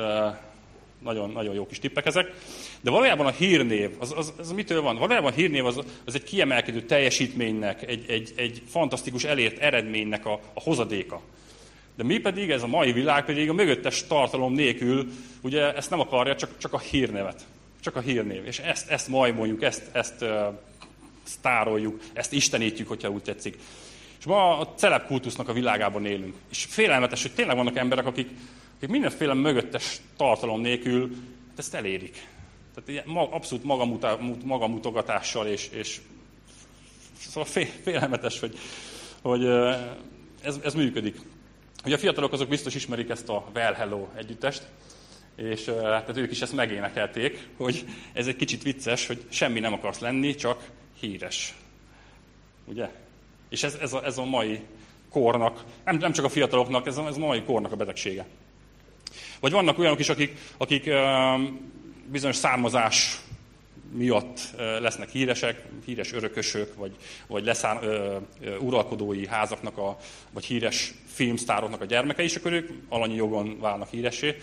nagyon, nagyon jó kis tippek ezek. De valójában a hírnév, az, az, az mitől van? Valójában a hírnév az, az egy kiemelkedő teljesítménynek, egy, egy, egy fantasztikus elért eredménynek a, a hozadéka. De mi pedig, ez a mai világ pedig a mögöttes tartalom nélkül, ugye ezt nem akarja, csak, csak a hírnevet. Csak a hírnév. És ezt, ezt majmoljuk, ezt, ezt uh, sztároljuk, ezt istenítjük, hogyha úgy tetszik. És ma a celebkultusznak a világában élünk. És félelmetes, hogy tényleg vannak emberek, akik, akik mindenféle mögöttes tartalom nélkül hát ezt elérik. Tehát abszolút magamutogatással, és, és szóval félelmetes, hogy, hogy ez, ez működik. Ugye a fiatalok azok biztos ismerik ezt a Well Hello együttest, és tehát ők is ezt megénekelték, hogy ez egy kicsit vicces, hogy semmi nem akarsz lenni, csak híres. Ugye? És ez, ez, a, ez a mai kornak, nem, nem csak a fiataloknak, ez a, ez a mai kornak a betegsége. Vagy vannak olyanok is, akik, akik bizonyos származás miatt lesznek híresek, híres örökösök, vagy, vagy leszár, ö, ö, uralkodói házaknak, a, vagy híres filmsztároknak a gyermekei, és akkor ők alanyi jogon válnak híressé.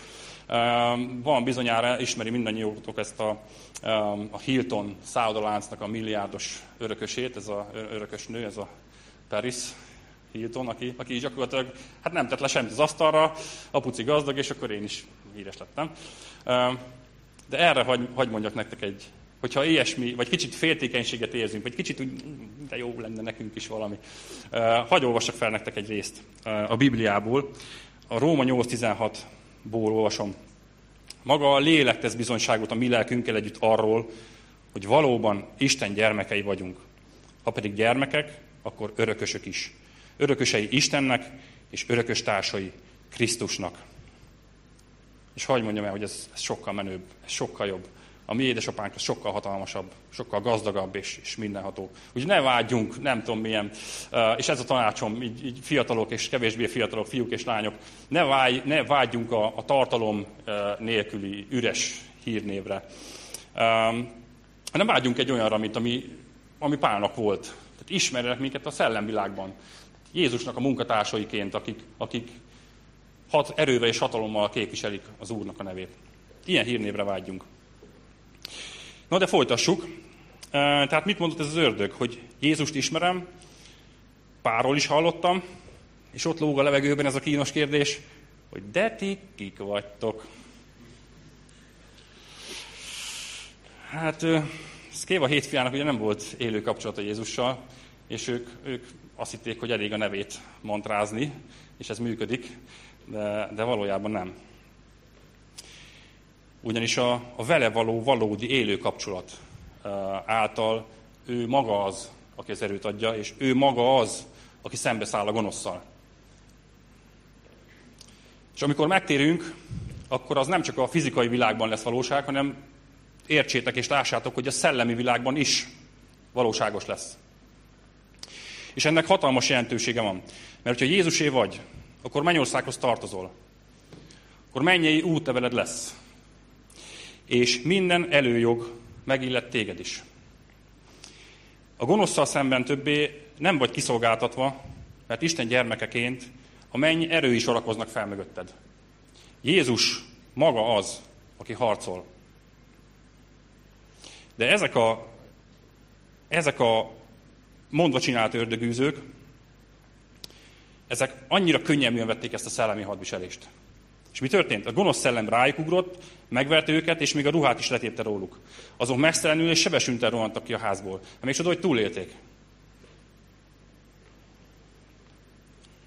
Van bizonyára, ismeri mindannyiótok ezt a, a Hilton szállodaláncnak a milliárdos örökösét, ez a örökös nő, ez a Paris Hilton, aki, aki gyakorlatilag hát nem tett le semmit az asztalra, apuci gazdag, és akkor én is híres lettem. De erre hagy, hagy mondjak nektek egy, hogyha ilyesmi, vagy kicsit féltékenységet érzünk, vagy kicsit úgy, de jó lenne nekünk is valami. Hagy olvassak fel nektek egy részt a Bibliából. A Róma 8.16-ból olvasom. Maga a lélek tesz bizonyságot a mi lelkünkkel együtt arról, hogy valóban Isten gyermekei vagyunk. Ha pedig gyermekek, akkor örökösök is. Örökösei Istennek, és örökös társai Krisztusnak. És hagyd mondjam el, hogy ez, ez sokkal menőbb, ez sokkal jobb. A mi édesapánk az sokkal hatalmasabb, sokkal gazdagabb és, és mindenható. Úgyhogy ne vágyjunk, nem tudom milyen, és ez a tanácsom, így, így fiatalok és kevésbé fiatalok, fiúk és lányok, ne, vágy, ne vágyjunk a, a tartalom nélküli üres hírnévre. Nem vágyjunk egy olyanra, mint ami, ami Pálnak volt. Tehát ismerjenek minket a szellemvilágban. Jézusnak a munkatársaiként, akik, akik hat, erővel és hatalommal képviselik az Úrnak a nevét. Ilyen hírnévre vágyjunk. Na de folytassuk. Tehát mit mondott ez az ördög? Hogy Jézust ismerem, párról is hallottam, és ott lóg a levegőben ez a kínos kérdés, hogy de ti kik vagytok? Hát Szkéva hétfiának ugye nem volt élő kapcsolata Jézussal, és ők, ők azt hitték, hogy elég a nevét mantrázni, és ez működik, de, de valójában nem. Ugyanis a, a vele való valódi élő kapcsolat által ő maga az, aki az erőt adja, és ő maga az, aki szembeszáll a gonoszszal. És amikor megtérünk, akkor az nem csak a fizikai világban lesz valóság, hanem értsétek és lássátok, hogy a szellemi világban is valóságos lesz. És ennek hatalmas jelentősége van. Mert hogyha Jézusé vagy, akkor Mennyországhoz tartozol. Akkor mennyei úteveled lesz. És minden előjog megillet téged is. A gonoszszal szemben többé nem vagy kiszolgáltatva, mert Isten gyermekeként a menny erői sorakoznak fel mögötted. Jézus maga az, aki harcol. De ezek a, ezek a mondva csinált ördögűzők, ezek annyira könnyelműen vették ezt a szellemi hadviselést. És mi történt? A gonosz szellem rájuk ugrott, megverte őket, és még a ruhát is letépte róluk. Azok mesztelenül és sebesünten rohantak ki a házból. Hát még csoda, hogy túlélték.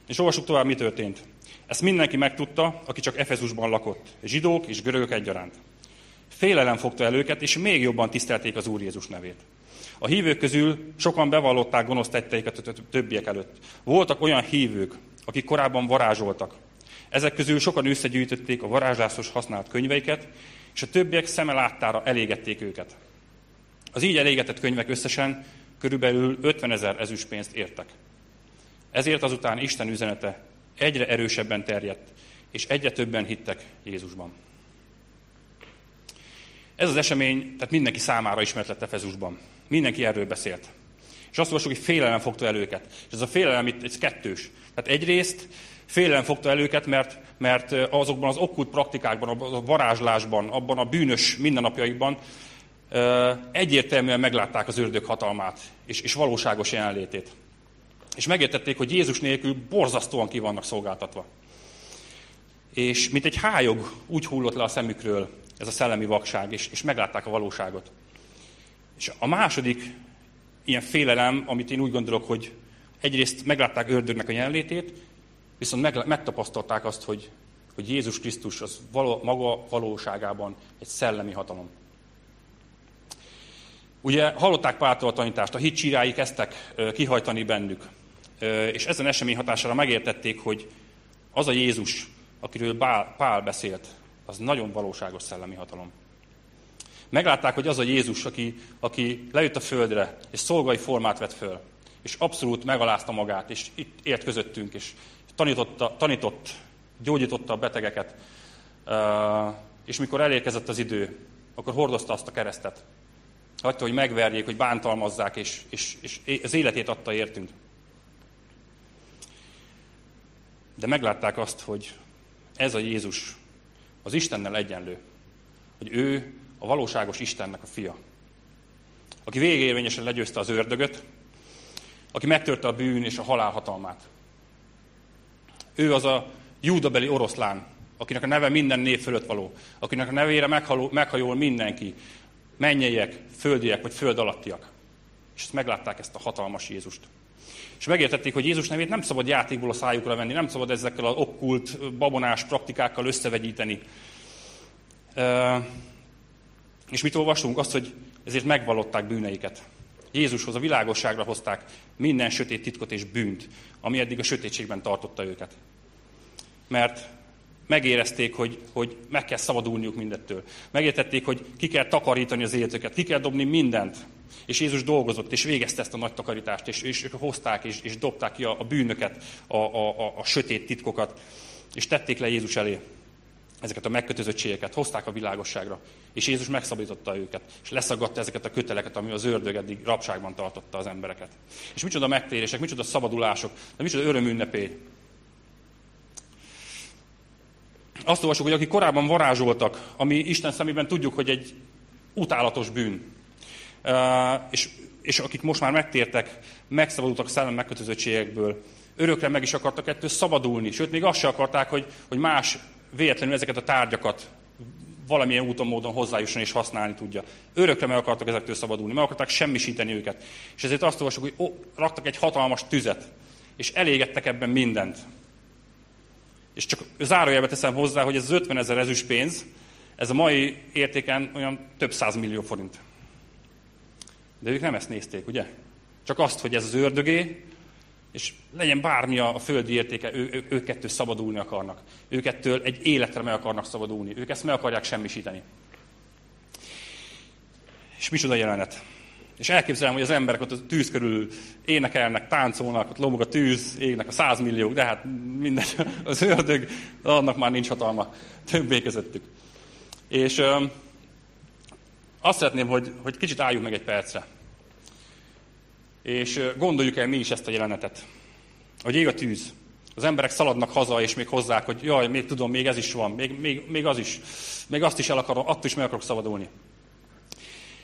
És olvassuk tovább, mi történt. Ezt mindenki megtudta, aki csak Efezusban lakott. Zsidók és görögök egyaránt. Félelem fogta el őket, és még jobban tisztelték az Úr Jézus nevét. A hívők közül sokan bevallották gonosz tetteiket a többiek előtt. Voltak olyan hívők, akik korábban varázsoltak. Ezek közül sokan összegyűjtötték a varázsláshoz használt könyveiket, és a többiek szeme láttára elégették őket. Az így elégetett könyvek összesen körülbelül 50 ezer ezüstpénzt értek. Ezért azután Isten üzenete egyre erősebben terjedt, és egyre többen hittek Jézusban. Ez az esemény, tehát mindenki számára ismert lett Efezusban. Mindenki erről beszélt. És azt olvasjuk, hogy félelem fogta el őket. És ez a félelem itt egy kettős. Tehát egyrészt félelem fogta el őket, mert, mert azokban az okkult praktikákban, a varázslásban, abban a bűnös mindennapjaikban egyértelműen meglátták az ördög hatalmát és, és valóságos jelenlétét. És megértették, hogy Jézus nélkül borzasztóan ki vannak szolgáltatva. És mint egy hájog úgy hullott le a szemükről ez a szellemi vakság, és, és meglátták a valóságot. És a második ilyen félelem, amit én úgy gondolok, hogy egyrészt meglátták ördögnek a jelenlétét, viszont meg, megtapasztalták azt, hogy, hogy Jézus Krisztus az való, maga valóságában egy szellemi hatalom. Ugye hallották Páltól a tanítást, a hitcsírái kezdtek kihajtani bennük. És ezen esemény hatására megértették, hogy az a Jézus, akiről Pál beszélt, az nagyon valóságos szellemi hatalom. Meglátták, hogy az a Jézus, aki, aki lejött a földre, és szolgai formát vett föl, és abszolút megalázta magát, és itt ért közöttünk, és tanította, tanított, gyógyította a betegeket, és mikor elérkezett az idő, akkor hordozta azt a keresztet. Hagyta, hogy megverjék, hogy bántalmazzák, és, és, és az életét adta értünk. De meglátták azt, hogy ez a Jézus az Istennel egyenlő. Hogy ő a valóságos Istennek a fia. Aki végérvényesen legyőzte az ördögöt, aki megtörte a bűn és a halál hatalmát. Ő az a júdabeli oroszlán, akinek a neve minden név fölött való, akinek a nevére meghajol mindenki. mennyeiek, földiek vagy föld alattiak. És ezt meglátták ezt a hatalmas Jézust. És megértették, hogy Jézus nevét nem szabad játékból a szájukra venni, nem szabad ezekkel az okkult, babonás praktikákkal összevegyíteni. És mit olvastunk? Azt, hogy ezért megvalották bűneiket. Jézushoz, a világosságra hozták minden sötét titkot és bűnt, ami eddig a sötétségben tartotta őket. Mert megérezték, hogy, hogy meg kell szabadulniuk mindettől. Megértették, hogy ki kell takarítani az életüket, ki kell dobni mindent. És Jézus dolgozott, és végezte ezt a nagy takarítást, és, és hozták, és, és dobták ki a, a bűnöket, a, a, a, a sötét titkokat, és tették le Jézus elé ezeket a megkötözöttségeket, hozták a világosságra, és Jézus megszabadította őket, és leszaggatta ezeket a köteleket, ami az ördög eddig rabságban tartotta az embereket. És micsoda megtérések, micsoda szabadulások, de micsoda örömünnepé. Azt olvasjuk, hogy akik korábban varázsoltak, ami Isten szemében tudjuk, hogy egy utálatos bűn, és, és akik most már megtértek, megszabadultak szellem megkötözöttségekből, örökre meg is akartak ettől szabadulni, sőt, még azt se akarták, hogy, hogy más véletlenül ezeket a tárgyakat valamilyen úton, módon hozzájusson és használni tudja. Örökre meg akartak ezektől szabadulni, meg akarták semmisíteni őket. És ezért azt olvasjuk, hogy ó, raktak egy hatalmas tüzet, és elégettek ebben mindent. És csak zárójelbe teszem hozzá, hogy ez az 50 ezer ezüst pénz, ez a mai értéken olyan több száz millió forint. De ők nem ezt nézték, ugye? Csak azt, hogy ez az ördögé, és legyen bármi a földi értéke, ő, ő, ők ettől szabadulni akarnak. Ők ettől egy életre meg akarnak szabadulni. Ők ezt meg akarják semmisíteni. És micsoda jelenet. És elképzelem, hogy az emberek ott a tűz körül énekelnek, táncolnak, ott lomog a tűz, égnek a százmilliók, de hát mindegy, az ördög, annak már nincs hatalma többé közöttük. És ö, azt szeretném, hogy, hogy kicsit álljunk meg egy percre. És gondoljuk el mi is ezt a jelenetet. Hogy ég a tűz. Az emberek szaladnak haza, és még hozzák, hogy jaj, még tudom, még ez is van, még, még, még az is, még azt is el akarom, attól is meg akarok szabadulni.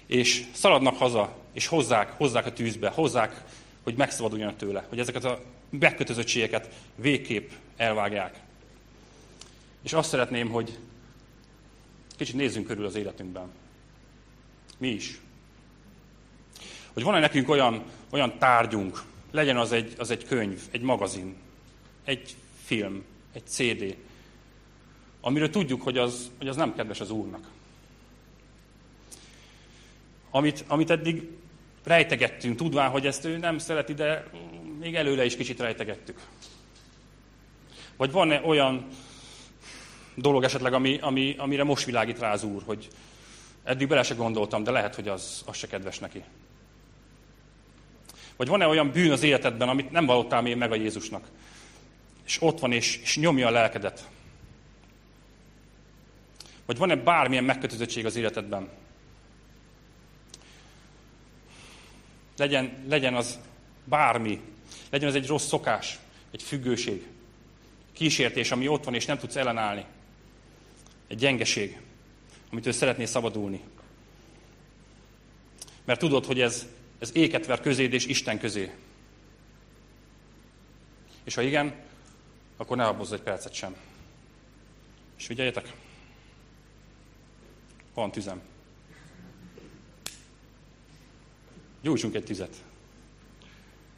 És szaladnak haza, és hozzák, hozzák a tűzbe, hozzák, hogy megszabaduljanak tőle, hogy ezeket a megkötözöttségeket végképp elvágják. És azt szeretném, hogy kicsit nézzünk körül az életünkben. Mi is hogy van-e nekünk olyan, olyan tárgyunk, legyen az egy, az egy könyv, egy magazin, egy film, egy CD, amiről tudjuk, hogy az, hogy az nem kedves az Úrnak. Amit, amit eddig rejtegettünk, tudván, hogy ezt ő nem szereti, de még előle is kicsit rejtegettük. Vagy van-e olyan dolog esetleg, ami, ami, amire most világít rá az Úr, hogy eddig bele se gondoltam, de lehet, hogy az, az se kedves neki. Vagy van-e olyan bűn az életedben, amit nem vallottál még meg a Jézusnak? És ott van, és, és nyomja a lelkedet. Vagy van-e bármilyen megkötözöttség az életedben? Legyen, legyen az bármi. Legyen az egy rossz szokás, egy függőség, kísértés, ami ott van, és nem tudsz ellenállni. Egy gyengeség, amitől szeretnél szabadulni. Mert tudod, hogy ez ez éket ver közéd és Isten közé. És ha igen, akkor ne habozz egy percet sem. És figyeljetek, van tüzem. Gyújtsunk egy tüzet.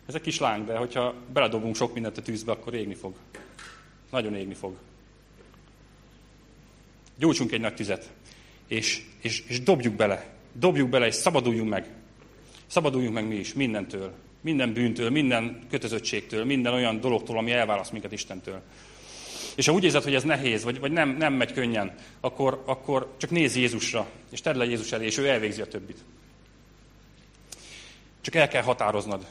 Ez egy kis láng, de hogyha beledobunk sok mindent a tűzbe, akkor égni fog. Nagyon égni fog. Gyújtsunk egy nagy tüzet, és, és, és dobjuk bele. Dobjuk bele, és szabaduljunk meg. Szabaduljunk meg mi is mindentől, minden bűntől, minden kötözöttségtől, minden olyan dologtól, ami elválaszt minket Istentől. És ha úgy érzed, hogy ez nehéz, vagy, vagy nem, nem megy könnyen, akkor, akkor csak nézz Jézusra, és tedd le Jézus elé, és ő elvégzi a többit. Csak el kell határoznod,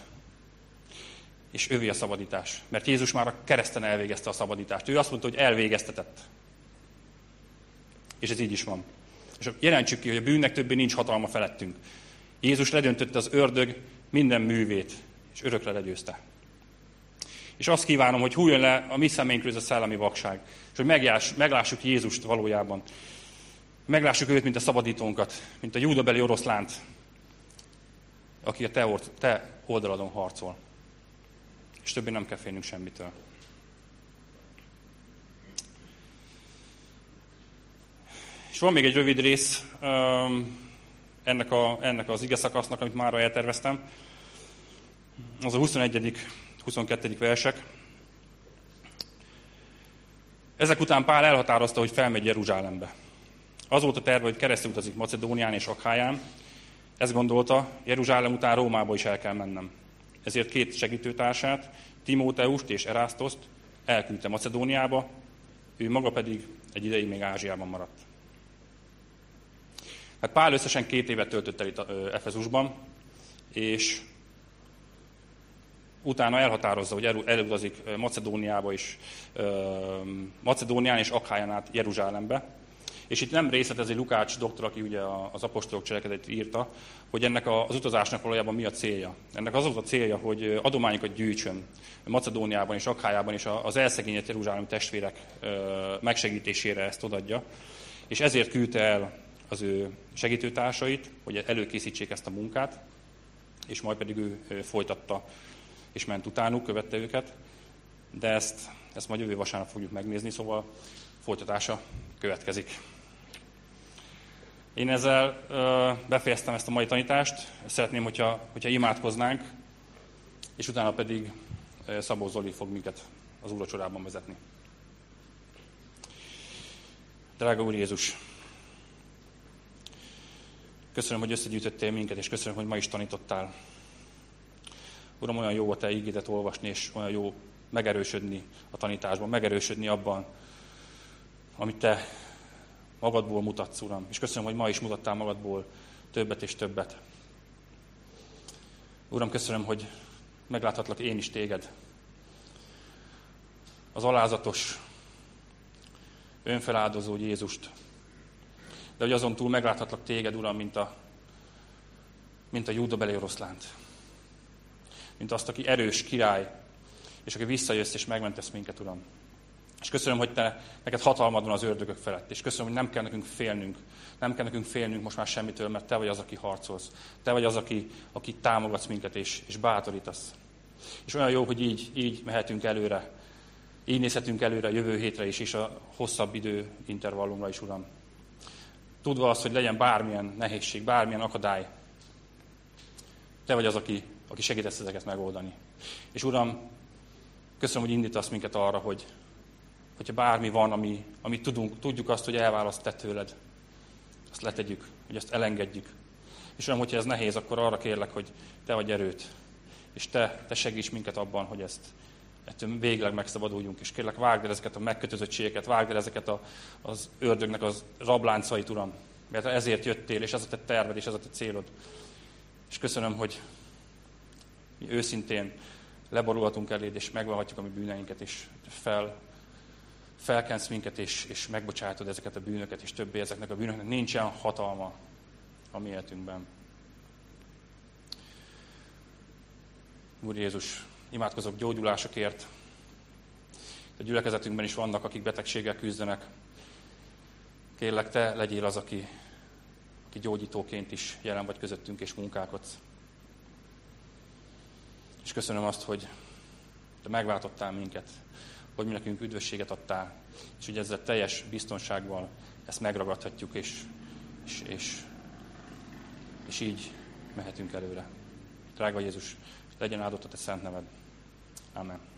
és ővé a szabadítás. Mert Jézus már a kereszten elvégezte a szabadítást. Ő azt mondta, hogy elvégeztetett. És ez így is van. És jelentsük ki, hogy a bűnnek többé nincs hatalma felettünk. Jézus ledöntötte az ördög minden művét, és örökre legyőzte. És azt kívánom, hogy hújjon le a mi szeménkről ez a szellemi vakság, és hogy megjás, meglássuk Jézust valójában. Meglássuk őt, mint a szabadítónkat, mint a júdabeli oroszlánt, aki a te, or- te oldaladon harcol. És többé nem kell félnünk semmitől. És van még egy rövid rész, um, ennek, a, ennek az ige szakasznak, amit már elterveztem. Az a 21. 22. versek. Ezek után Pál elhatározta, hogy felmegy Jeruzsálembe. Az volt a terve, hogy keresztül utazik Macedónián és Akháján. Ezt gondolta, Jeruzsálem után Rómába is el kell mennem. Ezért két segítőtársát, Timóteust és Erasztoszt elküldte Macedóniába, ő maga pedig egy ideig még Ázsiában maradt. Hát Pál összesen két évet töltött el itt Efezusban, és utána elhatározza, hogy elutazik Macedóniába is, Macedónián és Akháján át Jeruzsálembe. És itt nem részletezi Lukács doktor, aki ugye az apostolok cselekedetét írta, hogy ennek az utazásnak valójában mi a célja. Ennek az volt a célja, hogy adományokat gyűjtsön Macedóniában és Akhájában, és az elszegényet Jeruzsálemi testvérek megsegítésére ezt odadja. És ezért küldte el az ő segítőtársait, hogy előkészítsék ezt a munkát, és majd pedig ő folytatta és ment utánuk, követte őket, de ezt, ezt majd jövő vasárnap fogjuk megnézni, szóval folytatása következik. Én ezzel befejeztem ezt a mai tanítást, szeretném, hogyha, hogyha imádkoznánk, és utána pedig Szabó Zoli fog minket az úrocsorában vezetni. Drága Úr Jézus! Köszönöm, hogy összegyűjtöttél minket, és köszönöm, hogy ma is tanítottál. Uram, olyan jó a Te ígédet olvasni, és olyan jó megerősödni a tanításban, megerősödni abban, amit Te magadból mutatsz, Uram. És köszönöm, hogy ma is mutattál magadból többet és többet. Uram, köszönöm, hogy megláthatlak én is Téged. Az alázatos, önfeláldozó Jézust. De hogy azon túl megláthatlak Téged, Uram, mint a, mint a júdabeli oroszlánt mint azt, aki erős király, és aki visszajössz és megmentesz minket, Uram. És köszönöm, hogy te, neked hatalmad van az ördögök felett, és köszönöm, hogy nem kell nekünk félnünk. Nem kell nekünk félnünk most már semmitől, mert te vagy az, aki harcolsz. Te vagy az, aki, aki támogatsz minket és, és bátorítasz. És olyan jó, hogy így, így mehetünk előre. Így nézhetünk előre a jövő hétre is, és a hosszabb idő intervallumra is, Uram. Tudva azt, hogy legyen bármilyen nehézség, bármilyen akadály. Te vagy az, aki aki segítesz ezeket megoldani. És Uram, köszönöm, hogy indítasz minket arra, hogy hogyha bármi van, ami, amit tudunk, tudjuk azt, hogy elválaszt te tőled, azt letegyük, hogy azt elengedjük. És Uram, hogyha ez nehéz, akkor arra kérlek, hogy te vagy erőt, és te, te segíts minket abban, hogy ezt ettől végleg megszabaduljunk, és kérlek, vágd el ezeket a megkötözöttségeket, vágd el ezeket a, az ördögnek az rabláncait, Uram, mert ezért jöttél, és ez a te terved, és ez a te célod. És köszönöm, hogy mi őszintén leborulhatunk eléd, és megvalhatjuk a mi bűneinket, és fel, felkensz minket, és, és megbocsátod ezeket a bűnöket, és többé ezeknek a bűnöknek nincsen hatalma a mi életünkben. Úr Jézus, imádkozok gyógyulásokért. A gyülekezetünkben is vannak, akik betegséggel küzdenek. Kérlek, Te legyél az, aki, aki gyógyítóként is jelen vagy közöttünk és munkálkodsz. És köszönöm azt, hogy te megváltottál minket, hogy mi nekünk üdvösséget adtál, és hogy ezzel teljes biztonsággal ezt megragadhatjuk, és, és, és, és így mehetünk előre. Drága Jézus, legyen áldott a te szent neved. Amen.